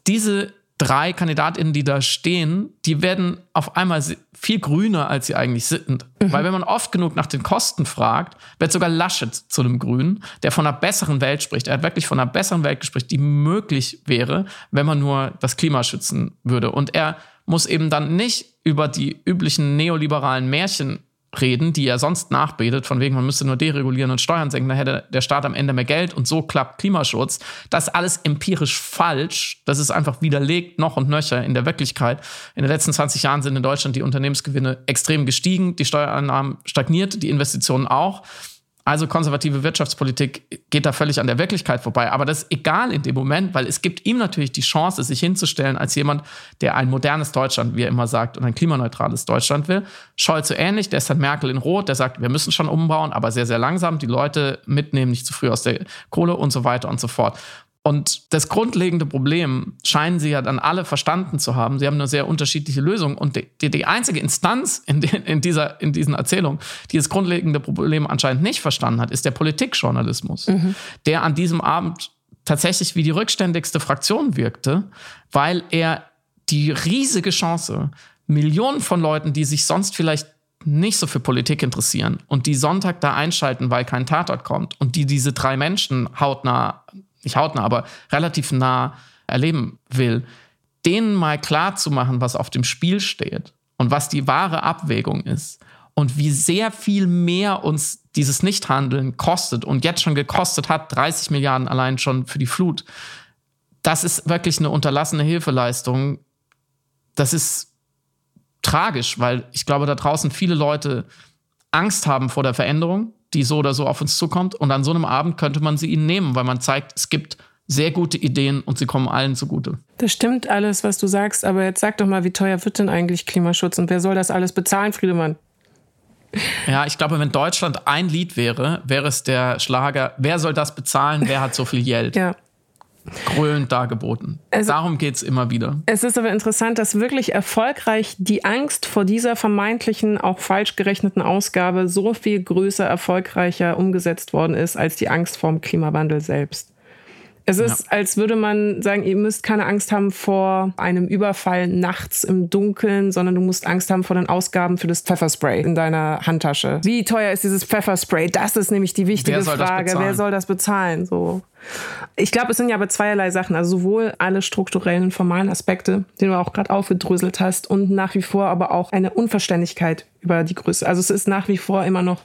Diese drei KandidatInnen, die da stehen, die werden auf einmal viel grüner, als sie eigentlich sind. Mhm. Weil wenn man oft genug nach den Kosten fragt, wird sogar Laschet zu einem Grünen, der von einer besseren Welt spricht. Er hat wirklich von einer besseren Welt gesprochen, die möglich wäre, wenn man nur das Klima schützen würde. Und er muss eben dann nicht über die üblichen neoliberalen Märchen reden, die er sonst nachbetet, von wegen, man müsste nur deregulieren und Steuern senken, dann hätte der Staat am Ende mehr Geld und so klappt Klimaschutz. Das ist alles empirisch falsch. Das ist einfach widerlegt noch und nöcher in der Wirklichkeit. In den letzten 20 Jahren sind in Deutschland die Unternehmensgewinne extrem gestiegen, die Steuereinnahmen stagniert, die Investitionen auch. Also konservative Wirtschaftspolitik geht da völlig an der Wirklichkeit vorbei. Aber das ist egal in dem Moment, weil es gibt ihm natürlich die Chance, sich hinzustellen als jemand, der ein modernes Deutschland, wie er immer sagt, und ein klimaneutrales Deutschland will. Scholz so ähnlich, der ist dann Merkel in Rot, der sagt, wir müssen schon umbauen, aber sehr, sehr langsam, die Leute mitnehmen, nicht zu früh aus der Kohle und so weiter und so fort. Und das grundlegende Problem scheinen sie ja dann alle verstanden zu haben. Sie haben eine sehr unterschiedliche Lösung. Und die, die, einzige Instanz in, den, in, dieser, in diesen Erzählungen, die das grundlegende Problem anscheinend nicht verstanden hat, ist der Politikjournalismus, mhm. der an diesem Abend tatsächlich wie die rückständigste Fraktion wirkte, weil er die riesige Chance, Millionen von Leuten, die sich sonst vielleicht nicht so für Politik interessieren und die Sonntag da einschalten, weil kein Tatort kommt und die diese drei Menschen hautnah nicht hautnah, aber relativ nah erleben will, denen mal klar zu machen, was auf dem Spiel steht und was die wahre Abwägung ist und wie sehr viel mehr uns dieses Nichthandeln kostet und jetzt schon gekostet hat, 30 Milliarden allein schon für die Flut. Das ist wirklich eine unterlassene Hilfeleistung. Das ist tragisch, weil ich glaube, da draußen viele Leute Angst haben vor der Veränderung die so oder so auf uns zukommt. Und an so einem Abend könnte man sie ihnen nehmen, weil man zeigt, es gibt sehr gute Ideen und sie kommen allen zugute. Das stimmt alles, was du sagst, aber jetzt sag doch mal, wie teuer wird denn eigentlich Klimaschutz und wer soll das alles bezahlen, Friedemann? Ja, ich glaube, wenn Deutschland ein Lied wäre, wäre es der Schlager, wer soll das bezahlen, wer hat so viel Geld? ja grölend dargeboten. Also, Darum geht es immer wieder. Es ist aber interessant, dass wirklich erfolgreich die Angst vor dieser vermeintlichen, auch falsch gerechneten Ausgabe so viel größer, erfolgreicher umgesetzt worden ist als die Angst vor dem Klimawandel selbst. Es ist, ja. als würde man sagen, ihr müsst keine Angst haben vor einem Überfall nachts im Dunkeln, sondern du musst Angst haben vor den Ausgaben für das Pfefferspray in deiner Handtasche. Wie teuer ist dieses Pfefferspray? Das ist nämlich die wichtige Frage. Wer soll das bezahlen? So. Ich glaube, es sind ja aber zweierlei Sachen. Also sowohl alle strukturellen, formalen Aspekte, die du auch gerade aufgedröselt hast, und nach wie vor aber auch eine Unverständlichkeit über die Größe. Also es ist nach wie vor immer noch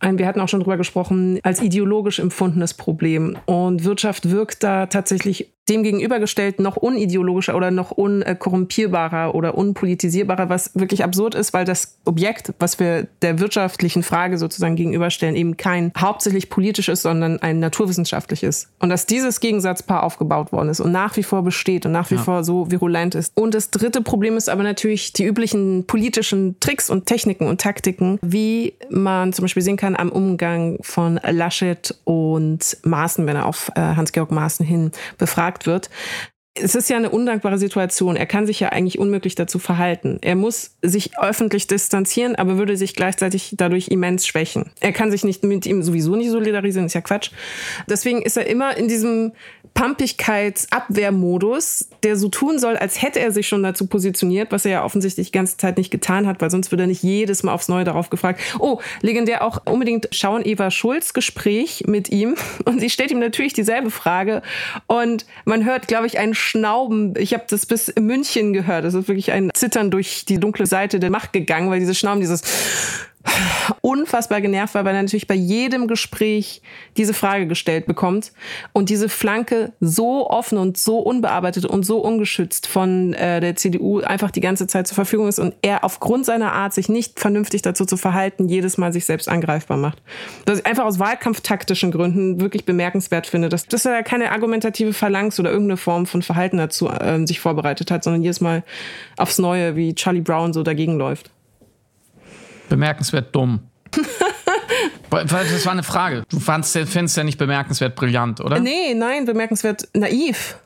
ein, wir hatten auch schon drüber gesprochen, als ideologisch empfundenes Problem. Und Wirtschaft wirkt da tatsächlich dem gegenübergestellt noch unideologischer oder noch unkorrumpierbarer oder unpolitisierbarer, was wirklich absurd ist, weil das Objekt, was wir der wirtschaftlichen Frage sozusagen gegenüberstellen, eben kein hauptsächlich politisches, sondern ein naturwissenschaftliches. Und dass dieses Gegensatzpaar aufgebaut worden ist und nach wie vor besteht und nach wie ja. vor so virulent ist. Und das dritte Problem ist aber natürlich die üblichen politischen Tricks und Techniken und Taktiken, wie man zum Beispiel sehen kann am Umgang von Laschet und Maaßen, wenn er auf äh, Hans-Georg Maaßen hin befragt gefragt wird. Es ist ja eine undankbare Situation. Er kann sich ja eigentlich unmöglich dazu verhalten. Er muss sich öffentlich distanzieren, aber würde sich gleichzeitig dadurch immens schwächen. Er kann sich nicht mit ihm sowieso nicht solidarisieren, ist ja Quatsch. Deswegen ist er immer in diesem Pampigkeitsabwehrmodus, der so tun soll, als hätte er sich schon dazu positioniert, was er ja offensichtlich die ganze Zeit nicht getan hat, weil sonst würde er nicht jedes Mal aufs Neue darauf gefragt. Oh, legendär auch unbedingt schauen Eva Schulz Gespräch mit ihm und sie stellt ihm natürlich dieselbe Frage und man hört, glaube ich, ein Schnauben. Ich habe das bis in München gehört. Das ist wirklich ein Zittern durch die dunkle Seite der Macht gegangen, weil diese Schnauben, dieses unfassbar genervt war, weil er natürlich bei jedem Gespräch diese Frage gestellt bekommt und diese Flanke so offen und so unbearbeitet und so ungeschützt von äh, der CDU einfach die ganze Zeit zur Verfügung ist und er aufgrund seiner Art, sich nicht vernünftig dazu zu verhalten, jedes Mal sich selbst angreifbar macht. Was ich einfach aus wahlkampftaktischen Gründen wirklich bemerkenswert finde, dass, dass er keine argumentative Phalanx oder irgendeine Form von Verhalten dazu äh, sich vorbereitet hat, sondern jedes Mal aufs Neue wie Charlie Brown so dagegen läuft. Bemerkenswert dumm. das war eine Frage. Du fandst, findest ja nicht bemerkenswert brillant, oder? Nee, nein, bemerkenswert naiv.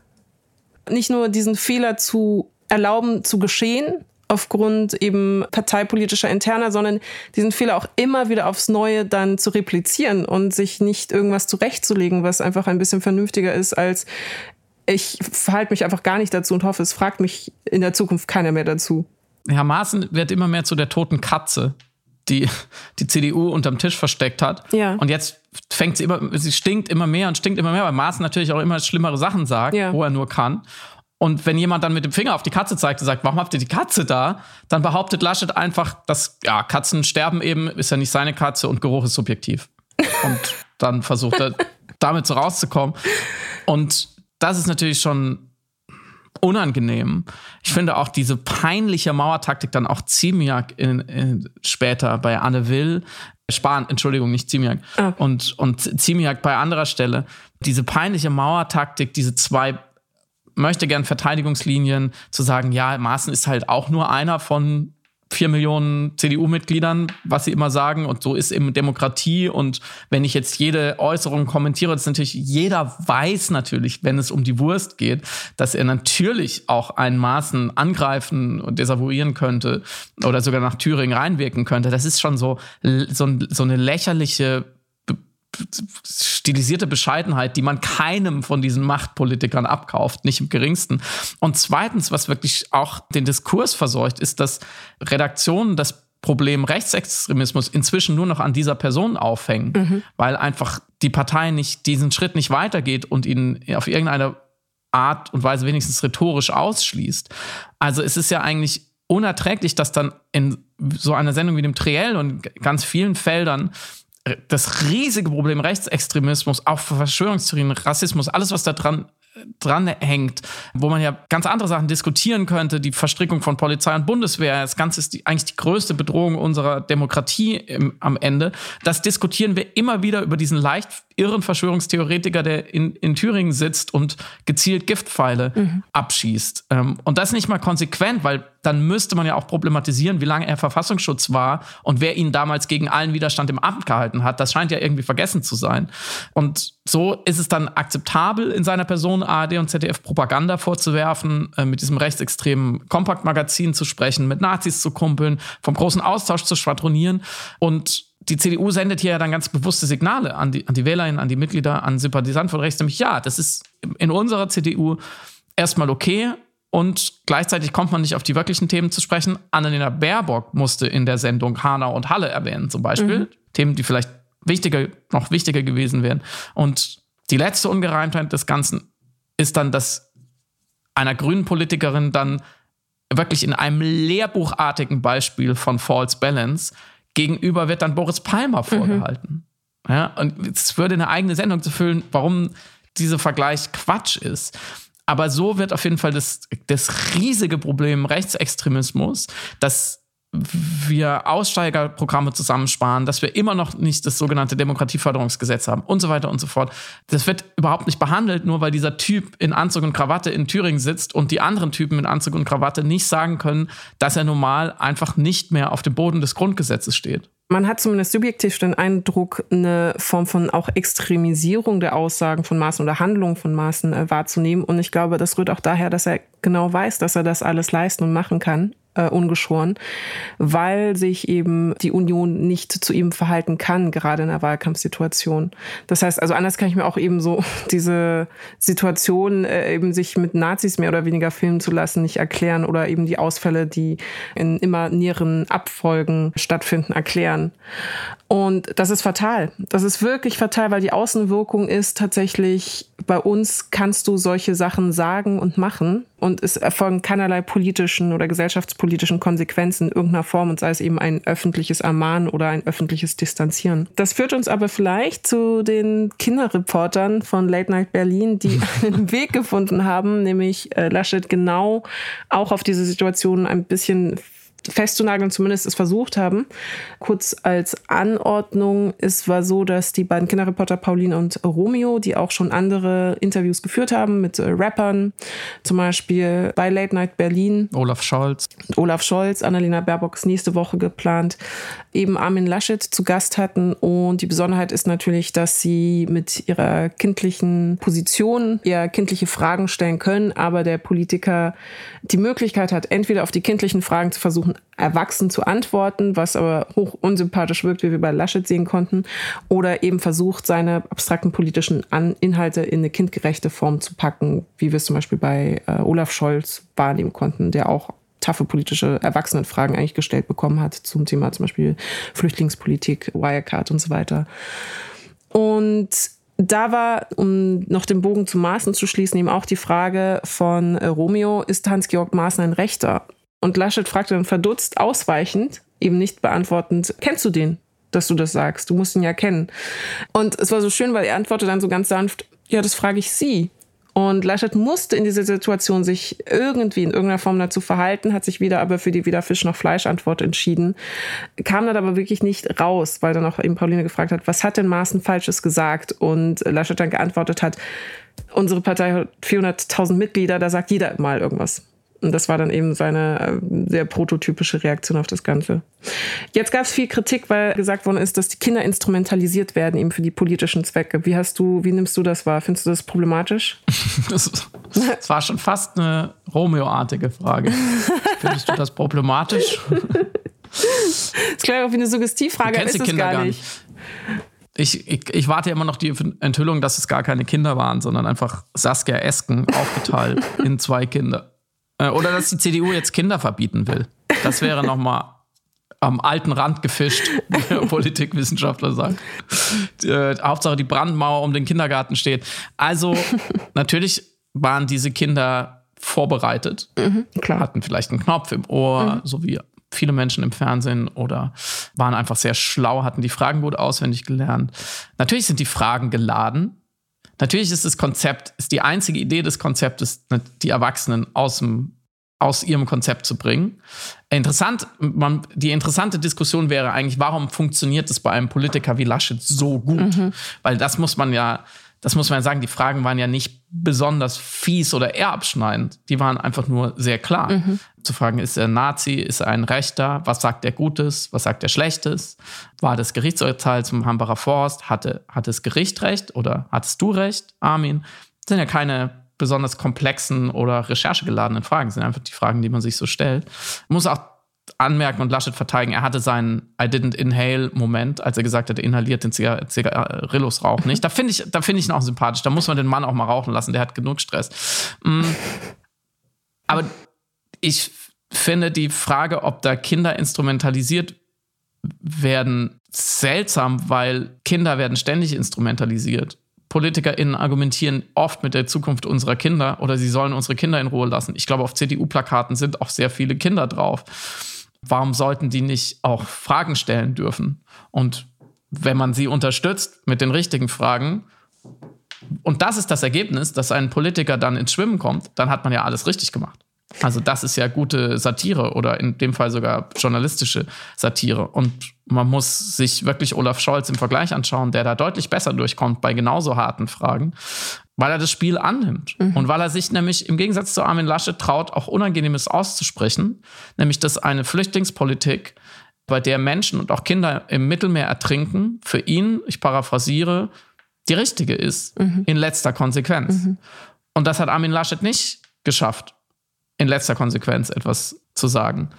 Nicht nur diesen Fehler zu erlauben, zu geschehen, aufgrund eben parteipolitischer Interner, sondern diesen Fehler auch immer wieder aufs Neue dann zu replizieren und sich nicht irgendwas zurechtzulegen, was einfach ein bisschen vernünftiger ist als ich verhalte mich einfach gar nicht dazu und hoffe, es fragt mich in der Zukunft keiner mehr dazu. Herr Maaßen wird immer mehr zu der toten Katze die die CDU unterm Tisch versteckt hat. Ja. Und jetzt fängt sie immer, sie stinkt immer mehr und stinkt immer mehr, weil Maaßen natürlich auch immer schlimmere Sachen sagt, ja. wo er nur kann. Und wenn jemand dann mit dem Finger auf die Katze zeigt und sagt, warum habt ihr die Katze da? Dann behauptet Laschet einfach, dass ja, Katzen sterben eben, ist ja nicht seine Katze und Geruch ist subjektiv. Und dann versucht er damit so rauszukommen. Und das ist natürlich schon unangenehm. Ich finde auch diese peinliche Mauertaktik dann auch Ziemiak in, in, später bei Anne Will, Spahn, Entschuldigung, nicht Ziemiak, oh. und, und Ziemiak bei anderer Stelle. Diese peinliche Mauertaktik, diese zwei möchte gern Verteidigungslinien zu sagen, ja, Maaßen ist halt auch nur einer von vier Millionen CDU-Mitgliedern, was sie immer sagen. Und so ist eben Demokratie. Und wenn ich jetzt jede Äußerung kommentiere, das ist natürlich, jeder weiß natürlich, wenn es um die Wurst geht, dass er natürlich auch einen Maßen angreifen und desavouieren könnte oder sogar nach Thüringen reinwirken könnte. Das ist schon so, so, so eine lächerliche stilisierte Bescheidenheit, die man keinem von diesen Machtpolitikern abkauft, nicht im geringsten. Und zweitens, was wirklich auch den Diskurs verseucht, ist, dass Redaktionen das Problem Rechtsextremismus inzwischen nur noch an dieser Person aufhängen, mhm. weil einfach die Partei nicht diesen Schritt nicht weitergeht und ihn auf irgendeine Art und Weise wenigstens rhetorisch ausschließt. Also es ist ja eigentlich unerträglich, dass dann in so einer Sendung wie dem Triell und ganz vielen Feldern das riesige Problem Rechtsextremismus, auch Verschwörungstheorien, Rassismus, alles, was da dran dran hängt, wo man ja ganz andere Sachen diskutieren könnte, die Verstrickung von Polizei und Bundeswehr, das Ganze ist die, eigentlich die größte Bedrohung unserer Demokratie im, am Ende. Das diskutieren wir immer wieder über diesen leicht irren Verschwörungstheoretiker, der in, in Thüringen sitzt und gezielt Giftpfeile mhm. abschießt. Ähm, und das nicht mal konsequent, weil dann müsste man ja auch problematisieren, wie lange er Verfassungsschutz war und wer ihn damals gegen allen Widerstand im Amt gehalten hat. Das scheint ja irgendwie vergessen zu sein. Und so ist es dann akzeptabel, in seiner Person ARD und ZDF Propaganda vorzuwerfen, äh, mit diesem rechtsextremen Kompaktmagazin zu sprechen, mit Nazis zu kumpeln, vom großen Austausch zu schwadronieren und die CDU sendet hier ja dann ganz bewusste Signale an die, an die Wählerinnen, an die Mitglieder, an Sympathisanten von rechts, nämlich ja, das ist in unserer CDU erstmal okay und gleichzeitig kommt man nicht auf die wirklichen Themen zu sprechen. Annalena Baerbock musste in der Sendung Hanau und Halle erwähnen, zum Beispiel. Mhm. Themen, die vielleicht wichtiger, noch wichtiger gewesen wären. Und Die letzte Ungereimtheit des Ganzen ist dann, dass einer grünen Politikerin dann wirklich in einem lehrbuchartigen Beispiel von False Balance gegenüber wird dann Boris Palmer mhm. vorgehalten. Mhm. Ja, und es würde eine eigene Sendung zu füllen, warum dieser Vergleich Quatsch ist. Aber so wird auf jeden Fall das, das riesige Problem Rechtsextremismus, dass wir Aussteigerprogramme zusammensparen, dass wir immer noch nicht das sogenannte Demokratieförderungsgesetz haben und so weiter und so fort. Das wird überhaupt nicht behandelt, nur weil dieser Typ in Anzug und Krawatte in Thüringen sitzt und die anderen Typen in Anzug und Krawatte nicht sagen können, dass er normal einfach nicht mehr auf dem Boden des Grundgesetzes steht. Man hat zumindest subjektiv den Eindruck, eine Form von auch Extremisierung der Aussagen von Maßen oder Handlungen von Maßen äh, wahrzunehmen. Und ich glaube, das rührt auch daher, dass er genau weiß, dass er das alles leisten und machen kann äh, ungeschoren, weil sich eben die Union nicht zu ihm verhalten kann, gerade in einer Wahlkampfsituation. Das heißt, also anders kann ich mir auch eben so diese Situation, äh, eben sich mit Nazis mehr oder weniger filmen zu lassen, nicht erklären oder eben die Ausfälle, die in immer näheren Abfolgen stattfinden, erklären. Und das ist fatal. Das ist wirklich fatal, weil die Außenwirkung ist tatsächlich, bei uns kannst du solche Sachen sagen und machen und es erfolgen keinerlei politischen oder gesellschaftspolitischen Konsequenzen in irgendeiner Form und sei es eben ein öffentliches Ermahnen oder ein öffentliches Distanzieren. Das führt uns aber vielleicht zu den Kinderreportern von Late Night Berlin, die einen Weg gefunden haben, nämlich äh, Laschet genau auch auf diese Situation ein bisschen festzunageln, zumindest es versucht haben. Kurz als Anordnung, es war so, dass die beiden Kinderreporter Pauline und Romeo, die auch schon andere Interviews geführt haben mit äh, Rappern, zum Beispiel bei Late Night Berlin. Olaf Scholz. Olaf Scholz, Annalena Baerbock ist nächste Woche geplant, eben Armin Laschet zu Gast hatten. Und die Besonderheit ist natürlich, dass sie mit ihrer kindlichen Position eher kindliche Fragen stellen können, aber der Politiker die Möglichkeit hat, entweder auf die kindlichen Fragen zu versuchen, erwachsen zu antworten, was aber hoch unsympathisch wirkt, wie wir bei Laschet sehen konnten, oder eben versucht, seine abstrakten politischen Inhalte in eine kindgerechte Form zu packen, wie wir es zum Beispiel bei äh, Olaf Scholz wahrnehmen konnten, der auch taffe politische Erwachsenenfragen eigentlich gestellt bekommen hat zum Thema zum Beispiel Flüchtlingspolitik, Wirecard und so weiter. Und da war, um noch den Bogen zu Maaßen zu schließen, eben auch die Frage von äh, Romeo, ist Hans-Georg Maaßen ein Rechter? Und Laschet fragte dann verdutzt, ausweichend, eben nicht beantwortend, kennst du den, dass du das sagst? Du musst ihn ja kennen. Und es war so schön, weil er antwortete dann so ganz sanft, ja, das frage ich Sie. Und Laschet musste in dieser Situation sich irgendwie in irgendeiner Form dazu verhalten, hat sich wieder aber für die weder Fisch noch Fleisch Antwort entschieden, kam dann aber wirklich nicht raus, weil dann auch eben Pauline gefragt hat, was hat denn Maaßen Falsches gesagt? Und Laschet dann geantwortet hat, unsere Partei hat 400.000 Mitglieder, da sagt jeder mal irgendwas. Und das war dann eben seine äh, sehr prototypische Reaktion auf das Ganze. Jetzt gab es viel Kritik, weil gesagt worden ist, dass die Kinder instrumentalisiert werden eben für die politischen Zwecke. Wie hast du, wie nimmst du das wahr? Findest du das problematisch? das, das war schon fast eine Romeo-artige Frage. Findest du das problematisch? das klingt auch wie eine Suggestivfrage, ist es gar, gar nicht. Ich, ich, ich, warte immer noch die Enthüllung, dass es gar keine Kinder waren, sondern einfach Saskia Esken aufgeteilt in zwei Kinder. Äh, oder dass die CDU jetzt Kinder verbieten will. Das wäre nochmal am alten Rand gefischt, wie der Politikwissenschaftler sagt. Äh, Hauptsache die Brandmauer um den Kindergarten steht. Also natürlich waren diese Kinder vorbereitet, mhm, hatten vielleicht einen Knopf im Ohr, mhm. so wie viele Menschen im Fernsehen oder waren einfach sehr schlau, hatten die Fragen gut auswendig gelernt. Natürlich sind die Fragen geladen, Natürlich ist das Konzept, ist die einzige Idee des Konzeptes, ne, die Erwachsenen aus, dem, aus ihrem Konzept zu bringen. Interessant, man, die interessante Diskussion wäre eigentlich, warum funktioniert es bei einem Politiker wie Laschet so gut? Mhm. Weil das muss man ja das muss man ja sagen, die Fragen waren ja nicht besonders fies oder eher abschneidend. Die waren einfach nur sehr klar. Mhm. Zu fragen, ist er Nazi, ist er ein Rechter, was sagt er Gutes, was sagt er Schlechtes? War das Gerichtsurteil zum Hambacher Forst, hatte, hatte das Gericht recht oder hattest du recht, Armin? Das sind ja keine besonders komplexen oder recherchegeladenen Fragen, das sind einfach die Fragen, die man sich so stellt. muss auch anmerken und Laschet verteidigen, er hatte seinen I didn't inhale Moment, als er gesagt hat, er inhaliert den Zigarillos-Rauch nicht. Da finde ich, da finde ich ihn auch sympathisch. Da muss man den Mann auch mal rauchen lassen, der hat genug Stress. Mm. Aber ich finde die Frage, ob da Kinder instrumentalisiert werden, seltsam, weil Kinder werden ständig instrumentalisiert PolitikerInnen argumentieren oft mit der Zukunft unserer Kinder oder sie sollen unsere Kinder in Ruhe lassen. Ich glaube, auf CDU-Plakaten sind auch sehr viele Kinder drauf. Warum sollten die nicht auch Fragen stellen dürfen? Und wenn man sie unterstützt mit den richtigen Fragen, und das ist das Ergebnis, dass ein Politiker dann ins Schwimmen kommt, dann hat man ja alles richtig gemacht. Also das ist ja gute Satire oder in dem Fall sogar journalistische Satire. Und man muss sich wirklich Olaf Scholz im Vergleich anschauen, der da deutlich besser durchkommt bei genauso harten Fragen, weil er das Spiel annimmt. Mhm. Und weil er sich nämlich im Gegensatz zu Armin Laschet traut, auch Unangenehmes auszusprechen, nämlich dass eine Flüchtlingspolitik, bei der Menschen und auch Kinder im Mittelmeer ertrinken, für ihn, ich paraphrasiere, die richtige ist, mhm. in letzter Konsequenz. Mhm. Und das hat Armin Laschet nicht geschafft, in letzter Konsequenz etwas zu sagen.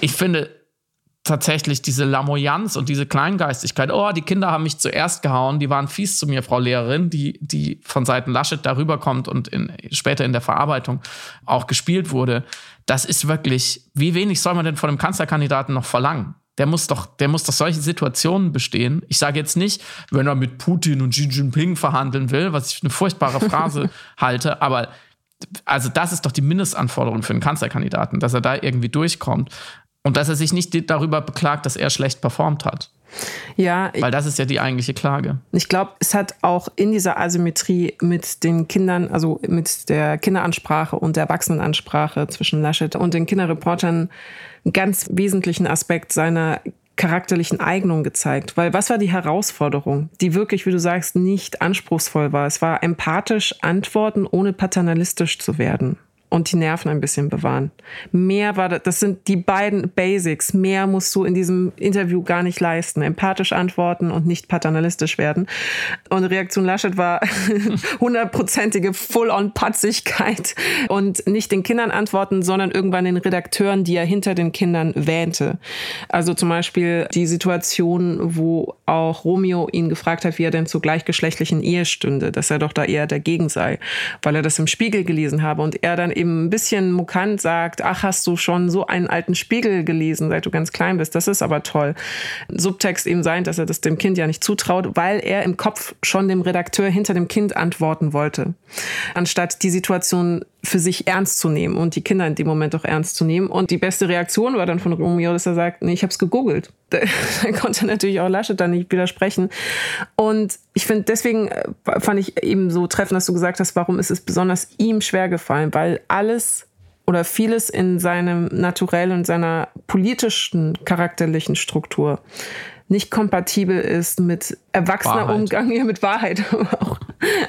Ich finde tatsächlich diese Lamoyanz und diese Kleingeistigkeit, oh, die Kinder haben mich zuerst gehauen, die waren fies zu mir, Frau Lehrerin, die, die von Seiten Laschet darüber kommt und in, später in der Verarbeitung auch gespielt wurde. Das ist wirklich, wie wenig soll man denn von einem Kanzlerkandidaten noch verlangen? Der muss doch, der muss doch solche Situationen bestehen. Ich sage jetzt nicht, wenn er mit Putin und Xi Jinping verhandeln will, was ich eine furchtbare Phrase halte, aber also das ist doch die Mindestanforderung für einen Kanzlerkandidaten, dass er da irgendwie durchkommt und dass er sich nicht darüber beklagt, dass er schlecht performt hat. Ja, weil das ist ja die eigentliche Klage. Ich glaube, es hat auch in dieser Asymmetrie mit den Kindern, also mit der Kinderansprache und der Erwachsenenansprache zwischen Laschet und den Kinderreportern einen ganz wesentlichen Aspekt seiner charakterlichen Eignung gezeigt. Weil was war die Herausforderung, die wirklich, wie du sagst, nicht anspruchsvoll war? Es war empathisch antworten, ohne paternalistisch zu werden und die Nerven ein bisschen bewahren. Mehr war das, das sind die beiden Basics. Mehr musst du in diesem Interview gar nicht leisten. Empathisch antworten und nicht paternalistisch werden. Und Reaktion Laschet war hundertprozentige Full-on-Patzigkeit und nicht den Kindern antworten, sondern irgendwann den Redakteuren, die er hinter den Kindern wähnte. Also zum Beispiel die Situation, wo auch Romeo ihn gefragt hat, wie er denn zur gleichgeschlechtlichen Ehe stünde, dass er doch da eher dagegen sei, weil er das im Spiegel gelesen habe und er dann eben ein bisschen mukant sagt, ach, hast du schon so einen alten Spiegel gelesen, seit du ganz klein bist, das ist aber toll. Subtext eben sein, dass er das dem Kind ja nicht zutraut, weil er im Kopf schon dem Redakteur hinter dem Kind antworten wollte, anstatt die Situation für sich ernst zu nehmen und die Kinder in dem Moment auch ernst zu nehmen. Und die beste Reaktion war dann von Romeo, dass er sagt, nee, ich habe es gegoogelt. Da, konnte natürlich auch Laschet dann nicht widersprechen. Und ich finde, deswegen äh, fand ich eben so treffend, dass du gesagt hast, warum ist es besonders ihm schwer gefallen, weil alles oder vieles in seinem Naturell und seiner politischen charakterlichen Struktur nicht kompatibel ist mit erwachsener Wahrheit. Umgang hier mit Wahrheit. auch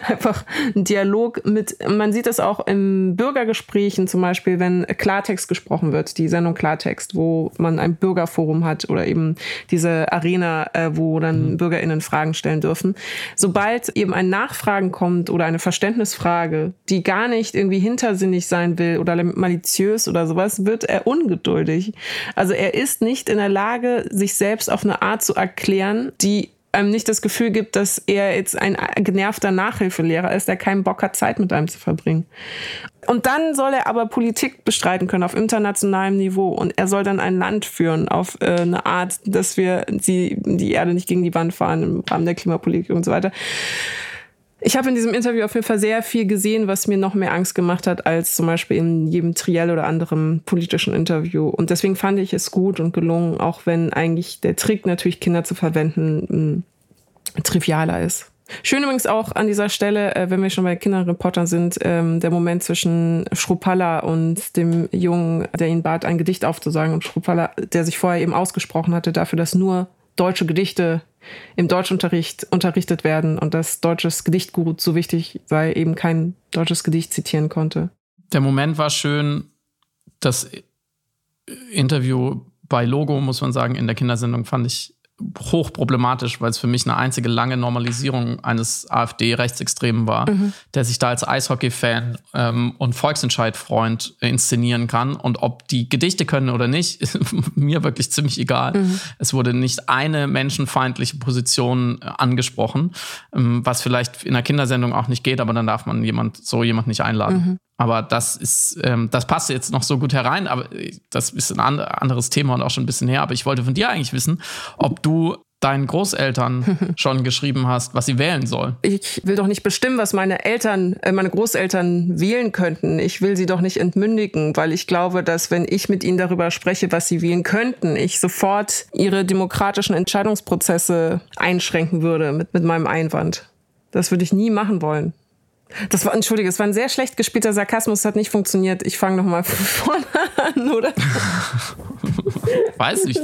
einfach ein Dialog mit, man sieht das auch in Bürgergesprächen zum Beispiel, wenn Klartext gesprochen wird, die Sendung Klartext, wo man ein Bürgerforum hat oder eben diese Arena, äh, wo dann mhm. BürgerInnen Fragen stellen dürfen. Sobald eben ein Nachfragen kommt oder eine Verständnisfrage, die gar nicht irgendwie hintersinnig sein will oder maliziös oder sowas, wird er ungeduldig. Also er ist nicht in der Lage, sich selbst auf eine Art zu erklären, die einem nicht das Gefühl gibt, dass er jetzt ein genervter Nachhilfelehrer ist, der keinen Bock hat, Zeit mit einem zu verbringen. Und dann soll er aber Politik bestreiten können auf internationalem Niveau und er soll dann ein Land führen auf äh, eine Art, dass wir die, die Erde nicht gegen die Wand fahren im Rahmen der Klimapolitik und so weiter ich habe in diesem Interview auf jeden Fall sehr viel gesehen, was mir noch mehr Angst gemacht hat, als zum Beispiel in jedem Triell oder anderem politischen Interview. Und deswegen fand ich es gut und gelungen, auch wenn eigentlich der Trick, natürlich Kinder zu verwenden, trivialer ist. Schön übrigens auch an dieser Stelle, äh, wenn wir schon bei Kinderreportern sind, ähm, der Moment zwischen Schrupalla und dem Jungen, der ihn bat, ein Gedicht aufzusagen. Und Schrupalla, der sich vorher eben ausgesprochen hatte dafür, dass nur deutsche Gedichte im Deutschunterricht unterrichtet werden und dass deutsches Gedichtgut so wichtig sei, eben kein deutsches Gedicht zitieren konnte. Der Moment war schön, das Interview bei Logo, muss man sagen, in der Kindersendung fand ich hochproblematisch, weil es für mich eine einzige lange Normalisierung eines AfD-Rechtsextremen war, mhm. der sich da als Eishockey-Fan ähm, und Volksentscheid-Freund inszenieren kann. Und ob die Gedichte können oder nicht, ist mir wirklich ziemlich egal. Mhm. Es wurde nicht eine menschenfeindliche Position äh, angesprochen, ähm, was vielleicht in einer Kindersendung auch nicht geht, aber dann darf man jemand, so jemand nicht einladen. Mhm. Aber das ist, ähm, das passt jetzt noch so gut herein, aber das ist ein anderes Thema und auch schon ein bisschen her. Aber ich wollte von dir eigentlich wissen, ob du deinen Großeltern schon geschrieben hast, was sie wählen sollen. Ich will doch nicht bestimmen, was meine Eltern, äh, meine Großeltern wählen könnten. Ich will sie doch nicht entmündigen, weil ich glaube, dass wenn ich mit ihnen darüber spreche, was sie wählen könnten, ich sofort ihre demokratischen Entscheidungsprozesse einschränken würde mit, mit meinem Einwand. Das würde ich nie machen wollen. Das war, entschuldige, es war ein sehr schlecht gespielter Sarkasmus, hat nicht funktioniert. Ich fange nochmal von vorne an, oder? Weiß nicht.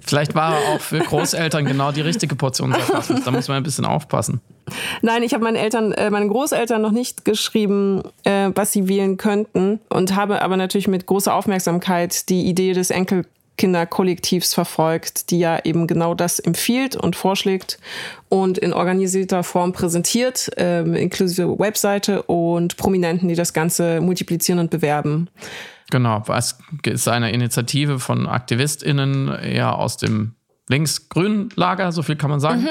Vielleicht war er auch für Großeltern genau die richtige Portion Sarkasmus. Da muss man ein bisschen aufpassen. Nein, ich habe meinen Eltern, äh, meinen Großeltern noch nicht geschrieben, äh, was sie wählen könnten und habe aber natürlich mit großer Aufmerksamkeit die Idee des Enkel Kinderkollektivs verfolgt, die ja eben genau das empfiehlt und vorschlägt und in organisierter Form präsentiert, ähm, inklusive Webseite und Prominenten, die das Ganze multiplizieren und bewerben. Genau, es ist eine Initiative von AktivistInnen eher aus dem links-grünen Lager, so viel kann man sagen, mhm.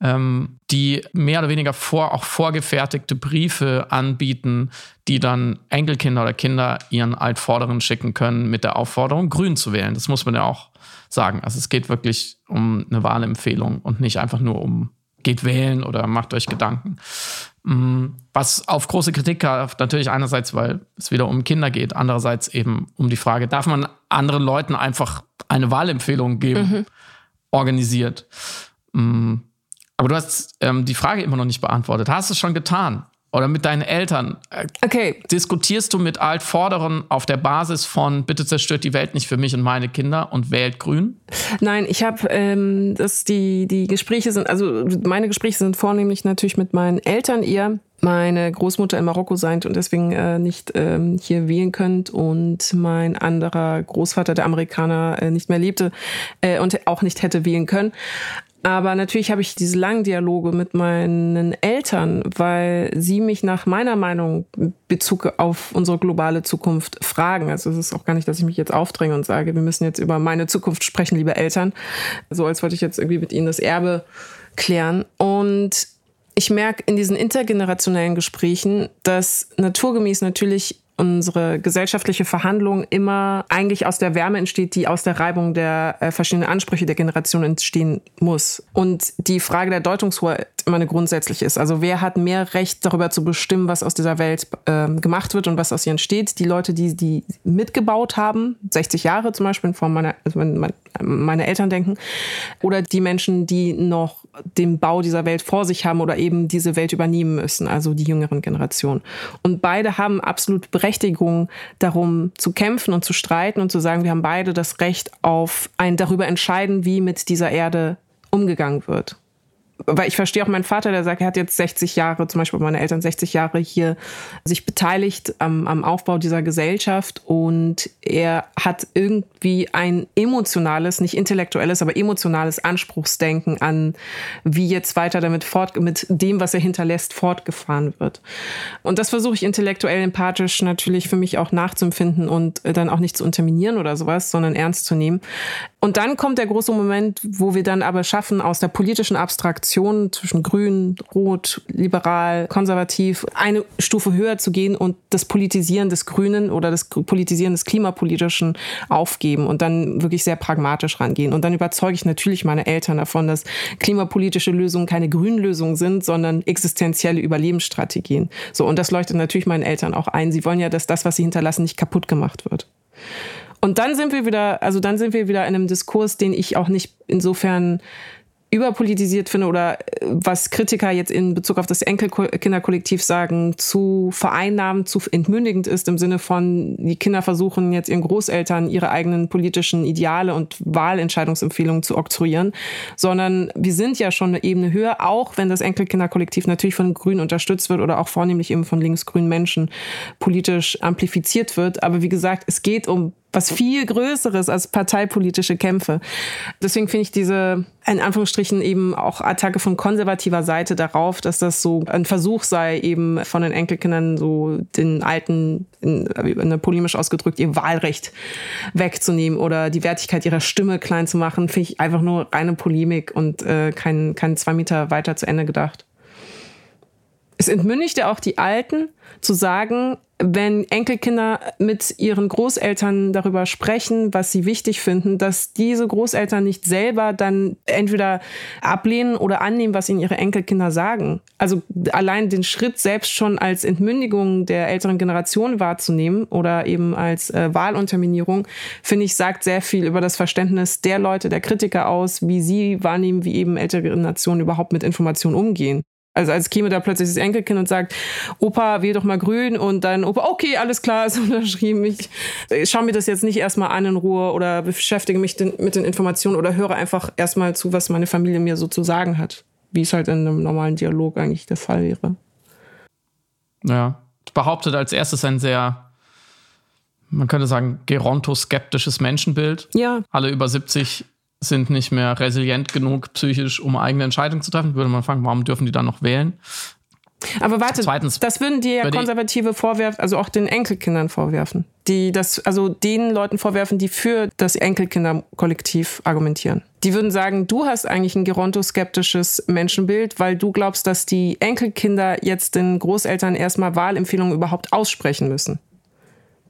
ähm, die mehr oder weniger vor, auch vorgefertigte Briefe anbieten, die dann Enkelkinder oder Kinder ihren Altvorderen schicken können mit der Aufforderung, grün zu wählen. Das muss man ja auch sagen. Also es geht wirklich um eine Wahlempfehlung und nicht einfach nur um geht wählen oder macht euch Gedanken. Mm, was auf große Kritik hat, natürlich einerseits, weil es wieder um Kinder geht, andererseits eben um die Frage, darf man anderen Leuten einfach eine Wahlempfehlung geben? Mhm organisiert. Mm. Aber du hast ähm, die Frage immer noch nicht beantwortet. Hast du es schon getan? Oder mit deinen Eltern? Äh, okay. Diskutierst du mit Altvorderen auf der Basis von bitte zerstört die Welt nicht für mich und meine Kinder und wählt grün? Nein, ich habe ähm, das die die Gespräche sind also meine Gespräche sind vornehmlich natürlich mit meinen Eltern eher meine Großmutter in Marokko seid und deswegen äh, nicht ähm, hier wählen könnt und mein anderer Großvater, der Amerikaner, äh, nicht mehr lebte äh, und auch nicht hätte wählen können. Aber natürlich habe ich diese langen Dialoge mit meinen Eltern, weil sie mich nach meiner Meinung Bezug auf unsere globale Zukunft fragen. Also es ist auch gar nicht, dass ich mich jetzt aufdränge und sage, wir müssen jetzt über meine Zukunft sprechen, liebe Eltern. So als wollte ich jetzt irgendwie mit ihnen das Erbe klären. Und ich merke in diesen intergenerationellen Gesprächen, dass naturgemäß natürlich unsere gesellschaftliche Verhandlung immer eigentlich aus der Wärme entsteht, die aus der Reibung der äh, verschiedenen Ansprüche der Generation entstehen muss. Und die Frage der Deutungshoheit immer eine grundsätzliche ist. Also wer hat mehr Recht darüber zu bestimmen, was aus dieser Welt äh, gemacht wird und was aus ihr entsteht? Die Leute, die die mitgebaut haben, 60 Jahre zum Beispiel in Form meiner, also wenn meine Eltern denken, oder die Menschen, die noch den Bau dieser Welt vor sich haben oder eben diese Welt übernehmen müssen, also die jüngeren Generationen. Und beide haben absolut Berechtigung Berechtigung, darum zu kämpfen und zu streiten und zu sagen, wir haben beide das Recht auf ein darüber entscheiden, wie mit dieser Erde umgegangen wird weil ich verstehe auch meinen Vater, der sagt, er hat jetzt 60 Jahre, zum Beispiel meine Eltern 60 Jahre hier sich beteiligt am, am Aufbau dieser Gesellschaft und er hat irgendwie ein emotionales, nicht intellektuelles, aber emotionales Anspruchsdenken an, wie jetzt weiter damit fort, mit dem, was er hinterlässt, fortgefahren wird. Und das versuche ich intellektuell, empathisch natürlich für mich auch nachzuempfinden und dann auch nicht zu unterminieren oder sowas, sondern ernst zu nehmen. Und dann kommt der große Moment, wo wir dann aber schaffen, aus der politischen Abstraktion zwischen grün, rot, liberal, konservativ eine Stufe höher zu gehen und das Politisieren des Grünen oder das Politisieren des Klimapolitischen aufgeben und dann wirklich sehr pragmatisch rangehen. Und dann überzeuge ich natürlich meine Eltern davon, dass klimapolitische Lösungen keine grünen Lösungen sind, sondern existenzielle Überlebensstrategien. So, und das leuchtet natürlich meinen Eltern auch ein. Sie wollen ja, dass das, was sie hinterlassen, nicht kaputt gemacht wird. Und dann sind wir wieder, also dann sind wir wieder in einem Diskurs, den ich auch nicht insofern überpolitisiert finde oder äh, was Kritiker jetzt in Bezug auf das Enkelkinderkollektiv sagen, zu vereinnahmend, zu entmündigend ist im Sinne von, die Kinder versuchen jetzt ihren Großeltern ihre eigenen politischen Ideale und Wahlentscheidungsempfehlungen zu oktroyieren, sondern wir sind ja schon eine Ebene höher, auch wenn das Enkelkinderkollektiv natürlich von Grünen unterstützt wird oder auch vornehmlich eben von linksgrünen Menschen politisch amplifiziert wird. Aber wie gesagt, es geht um was viel Größeres als parteipolitische Kämpfe. Deswegen finde ich diese, in Anführungsstrichen, eben auch Attacke von konservativer Seite darauf, dass das so ein Versuch sei, eben von den Enkelkindern so den alten, in, in polemisch ausgedrückt, ihr Wahlrecht wegzunehmen oder die Wertigkeit ihrer Stimme klein zu machen, finde ich einfach nur reine Polemik und äh, kein, kein zwei Meter weiter zu Ende gedacht. Es entmündigte auch die Alten zu sagen, wenn Enkelkinder mit ihren Großeltern darüber sprechen, was sie wichtig finden, dass diese Großeltern nicht selber dann entweder ablehnen oder annehmen, was ihnen ihre Enkelkinder sagen. Also allein den Schritt selbst schon als Entmündigung der älteren Generation wahrzunehmen oder eben als äh, Wahlunterminierung, finde ich, sagt sehr viel über das Verständnis der Leute, der Kritiker aus, wie sie wahrnehmen, wie eben ältere Nationen überhaupt mit Informationen umgehen. Also als käme da plötzlich das Enkelkind und sagt, Opa, wähl doch mal grün und dann Opa, okay, alles klar, ist unterschrieben. Ich, ich schaue mir das jetzt nicht erstmal an in Ruhe oder beschäftige mich den, mit den Informationen oder höre einfach erstmal zu, was meine Familie mir so zu sagen hat. Wie es halt in einem normalen Dialog eigentlich der Fall wäre. Ja, behauptet als erstes ein sehr man könnte sagen, gerontoskeptisches Menschenbild. Ja. Alle über 70 sind nicht mehr resilient genug psychisch, um eigene Entscheidungen zu treffen. Würde man fragen, warum dürfen die dann noch wählen? Aber warte, Zweitens, das würden dir ja Konservative vorwerfen, also auch den Enkelkindern vorwerfen. Die das, also den Leuten vorwerfen, die für das Enkelkinderkollektiv argumentieren. Die würden sagen, du hast eigentlich ein gerontoskeptisches Menschenbild, weil du glaubst, dass die Enkelkinder jetzt den Großeltern erstmal Wahlempfehlungen überhaupt aussprechen müssen.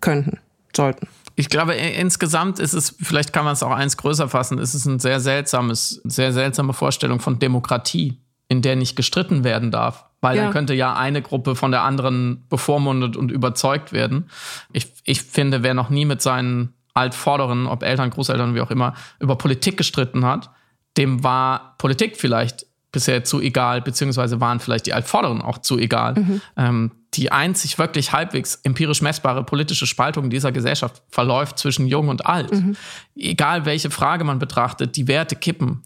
Könnten, sollten. Ich glaube, insgesamt ist es, vielleicht kann man es auch eins größer fassen, ist es ein sehr seltsames, sehr seltsame Vorstellung von Demokratie, in der nicht gestritten werden darf. Weil ja. dann könnte ja eine Gruppe von der anderen bevormundet und überzeugt werden. Ich, ich finde, wer noch nie mit seinen Altvorderen, ob Eltern, Großeltern, wie auch immer, über Politik gestritten hat, dem war Politik vielleicht bisher zu egal, beziehungsweise waren vielleicht die Altvorderen auch zu egal. Mhm. Ähm, die einzig wirklich halbwegs empirisch messbare politische Spaltung dieser Gesellschaft verläuft zwischen Jung und Alt. Mhm. Egal welche Frage man betrachtet, die Werte kippen.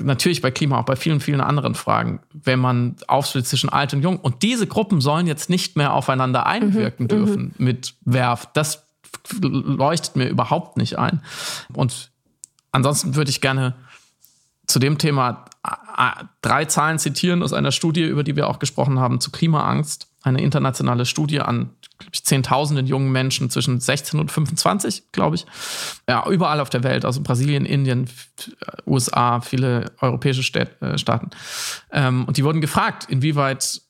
Natürlich bei Klima, auch bei vielen, vielen anderen Fragen, wenn man aufsplittet zwischen Alt und Jung. Und diese Gruppen sollen jetzt nicht mehr aufeinander einwirken mhm. dürfen mhm. mit Werf. Das leuchtet mir überhaupt nicht ein. Und ansonsten würde ich gerne zu dem Thema drei Zahlen zitieren aus einer Studie, über die wir auch gesprochen haben, zu Klimaangst eine internationale Studie an ich, Zehntausenden jungen Menschen zwischen 16 und 25, glaube ich. Ja, überall auf der Welt, also Brasilien, Indien, USA, viele europäische äh, Staaten. Ähm, und die wurden gefragt, inwieweit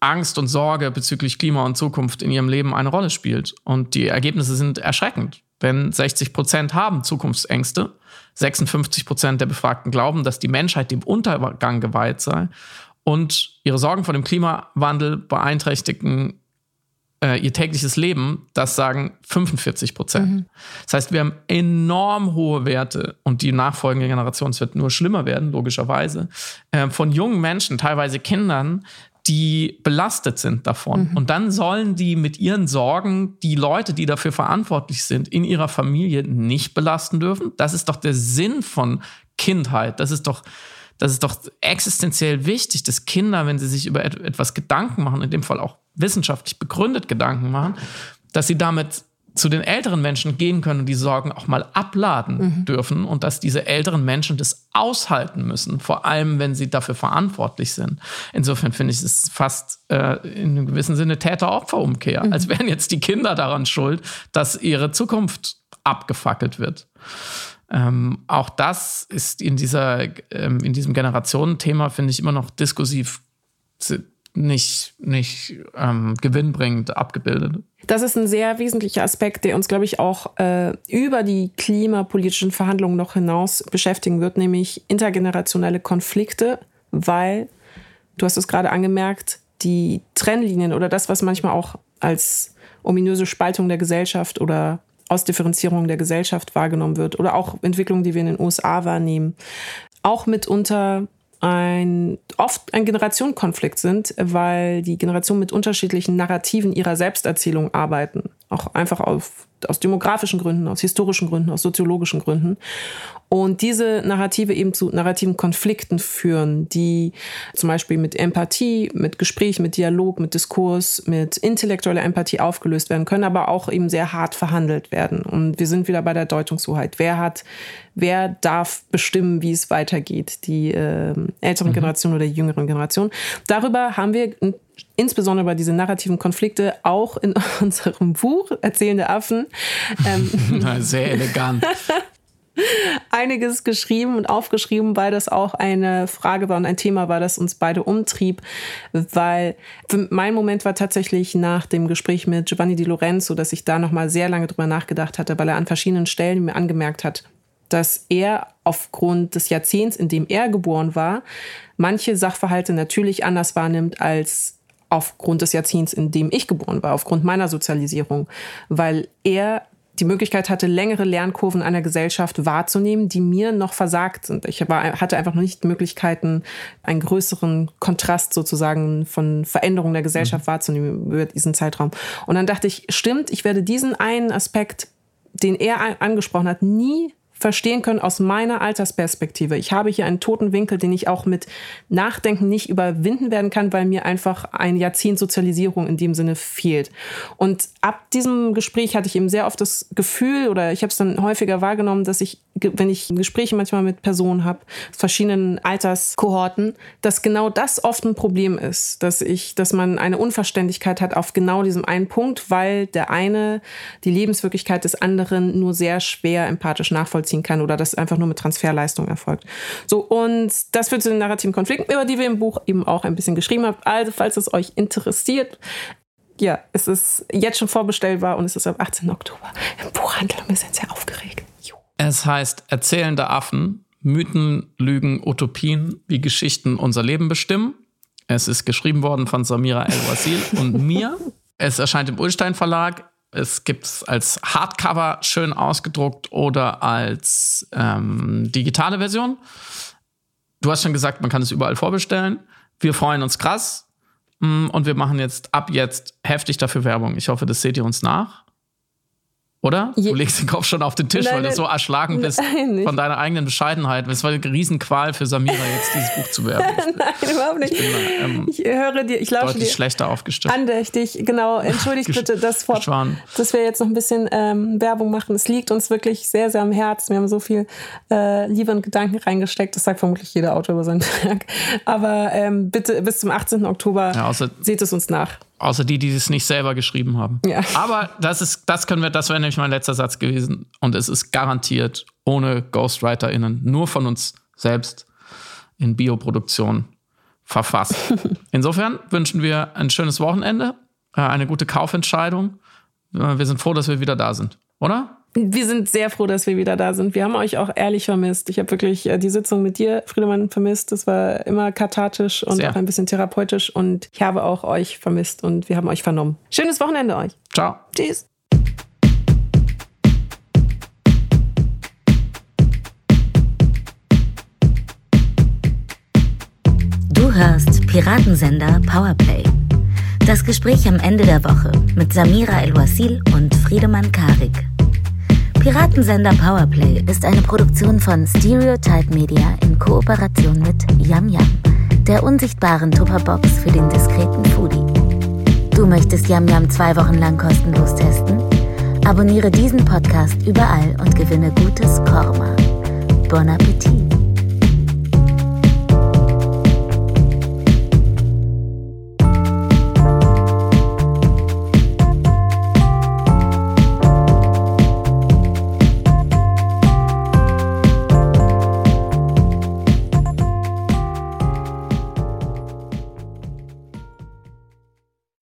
Angst und Sorge bezüglich Klima und Zukunft in ihrem Leben eine Rolle spielt. Und die Ergebnisse sind erschreckend. Wenn 60 Prozent haben Zukunftsängste, 56 Prozent der Befragten glauben, dass die Menschheit dem Untergang geweiht sei und ihre Sorgen vor dem Klimawandel beeinträchtigen äh, ihr tägliches Leben, das sagen 45 Prozent. Mhm. Das heißt, wir haben enorm hohe Werte und die nachfolgende Generation, es wird nur schlimmer werden, logischerweise, äh, von jungen Menschen, teilweise Kindern, die belastet sind davon. Mhm. Und dann sollen die mit ihren Sorgen die Leute, die dafür verantwortlich sind, in ihrer Familie nicht belasten dürfen. Das ist doch der Sinn von Kindheit. Das ist doch das ist doch existenziell wichtig, dass Kinder, wenn sie sich über etwas Gedanken machen, in dem Fall auch wissenschaftlich begründet Gedanken machen, dass sie damit zu den älteren Menschen gehen können und die Sorgen auch mal abladen mhm. dürfen und dass diese älteren Menschen das aushalten müssen, vor allem wenn sie dafür verantwortlich sind. Insofern finde ich es fast äh, in einem gewissen Sinne Täter-Opfer-Umkehr, mhm. als wären jetzt die Kinder daran schuld, dass ihre Zukunft abgefackelt wird. Ähm, auch das ist in, dieser, ähm, in diesem Generationenthema, finde ich, immer noch diskursiv nicht, nicht ähm, gewinnbringend abgebildet. Das ist ein sehr wesentlicher Aspekt, der uns, glaube ich, auch äh, über die klimapolitischen Verhandlungen noch hinaus beschäftigen wird, nämlich intergenerationelle Konflikte, weil, du hast es gerade angemerkt, die Trennlinien oder das, was manchmal auch als ominöse Spaltung der Gesellschaft oder Ausdifferenzierung der Gesellschaft wahrgenommen wird oder auch Entwicklungen, die wir in den USA wahrnehmen, auch mitunter ein oft ein Generationenkonflikt sind, weil die Generationen mit unterschiedlichen Narrativen ihrer Selbsterzählung arbeiten. Auch einfach auf, aus demografischen Gründen, aus historischen Gründen, aus soziologischen Gründen. Und diese Narrative eben zu narrativen Konflikten führen, die zum Beispiel mit Empathie, mit Gespräch, mit Dialog, mit Diskurs, mit intellektueller Empathie aufgelöst werden können, aber auch eben sehr hart verhandelt werden. Und wir sind wieder bei der Deutungshoheit. Wer hat, wer darf bestimmen, wie es weitergeht? Die äh, älteren mhm. Generation oder die jüngeren Generation. Darüber haben wir insbesondere über diese narrativen Konflikte auch in unserem Buch Erzählende Affen. Ähm, Sehr elegant. einiges geschrieben und aufgeschrieben, weil das auch eine Frage war und ein Thema war, das uns beide umtrieb, weil mein Moment war tatsächlich nach dem Gespräch mit Giovanni Di Lorenzo, dass ich da nochmal sehr lange drüber nachgedacht hatte, weil er an verschiedenen Stellen mir angemerkt hat, dass er aufgrund des Jahrzehnts, in dem er geboren war, manche Sachverhalte natürlich anders wahrnimmt als aufgrund des Jahrzehnts, in dem ich geboren war, aufgrund meiner Sozialisierung, weil er die Möglichkeit hatte, längere Lernkurven einer Gesellschaft wahrzunehmen, die mir noch versagt sind. Ich war, hatte einfach noch nicht Möglichkeiten, einen größeren Kontrast sozusagen von Veränderungen der Gesellschaft mhm. wahrzunehmen über diesen Zeitraum. Und dann dachte ich, stimmt, ich werde diesen einen Aspekt, den er angesprochen hat, nie verstehen können aus meiner Altersperspektive. Ich habe hier einen toten Winkel, den ich auch mit Nachdenken nicht überwinden werden kann, weil mir einfach ein Jahrzehnt Sozialisierung in dem Sinne fehlt. Und ab diesem Gespräch hatte ich eben sehr oft das Gefühl oder ich habe es dann häufiger wahrgenommen, dass ich, wenn ich Gespräche manchmal mit Personen habe, verschiedenen Alterskohorten, dass genau das oft ein Problem ist, dass ich, dass man eine Unverständlichkeit hat auf genau diesem einen Punkt, weil der eine die Lebenswirklichkeit des anderen nur sehr schwer empathisch nachvollziehen nachvollziehen kann oder das einfach nur mit Transferleistung erfolgt. So, und das führt zu den narrativen Konflikten, über die wir im Buch eben auch ein bisschen geschrieben haben. Also, falls es euch interessiert, ja, es ist jetzt schon vorbestellbar und es ist am 18. Oktober im Buchhandel und wir sind sehr aufgeregt. Jo. Es heißt Erzählende Affen, Mythen, Lügen, Utopien, wie Geschichten unser Leben bestimmen. Es ist geschrieben worden von Samira El-Wasil und mir. Es erscheint im Ulstein Verlag. Es gibt es als Hardcover schön ausgedruckt oder als ähm, digitale Version. Du hast schon gesagt, man kann es überall vorbestellen. Wir freuen uns krass mm, und wir machen jetzt ab jetzt heftig dafür Werbung. Ich hoffe, das seht ihr uns nach. Oder? Je du legst den Kopf schon auf den Tisch, nein, weil du so erschlagen bist nein, von deiner eigenen Bescheidenheit. Es war eine Riesenqual für Samira, jetzt dieses Buch zu werben. nein, überhaupt nicht. Ich, bin, ähm, ich höre dir, ich lausche dir. schlechter aufgestellt. Andächtig, genau. Entschuldigt bitte das Wort, dass wir jetzt noch ein bisschen ähm, Werbung machen. Es liegt uns wirklich sehr, sehr am Herzen. Wir haben so viel äh, Liebe und Gedanken reingesteckt. Das sagt vermutlich jeder Autor über seinen Werk. Aber ähm, bitte bis zum 18. Oktober ja, seht es uns nach. Außer die, die es nicht selber geschrieben haben. Ja. Aber das ist, das können wir, das wäre nämlich mein letzter Satz gewesen. Und es ist garantiert ohne GhostwriterInnen, nur von uns selbst in Bioproduktion verfasst. Insofern wünschen wir ein schönes Wochenende, äh, eine gute Kaufentscheidung. Äh, wir sind froh, dass wir wieder da sind, oder? Wir sind sehr froh, dass wir wieder da sind. Wir haben euch auch ehrlich vermisst. Ich habe wirklich äh, die Sitzung mit dir, Friedemann, vermisst. Das war immer kathartisch und sehr. auch ein bisschen therapeutisch. Und ich habe auch euch vermisst und wir haben euch vernommen. Schönes Wochenende euch. Ciao. Tschüss. Du hörst Piratensender Powerplay. Das Gespräch am Ende der Woche mit Samira El-Wasil und Friedemann Karik. Piratensender Powerplay ist eine Produktion von Stereotype Media in Kooperation mit Yam Yam, der unsichtbaren Tupperbox für den diskreten Foodie. Du möchtest Yam Yam zwei Wochen lang kostenlos testen? Abonniere diesen Podcast überall und gewinne gutes Korma. Bon Appetit!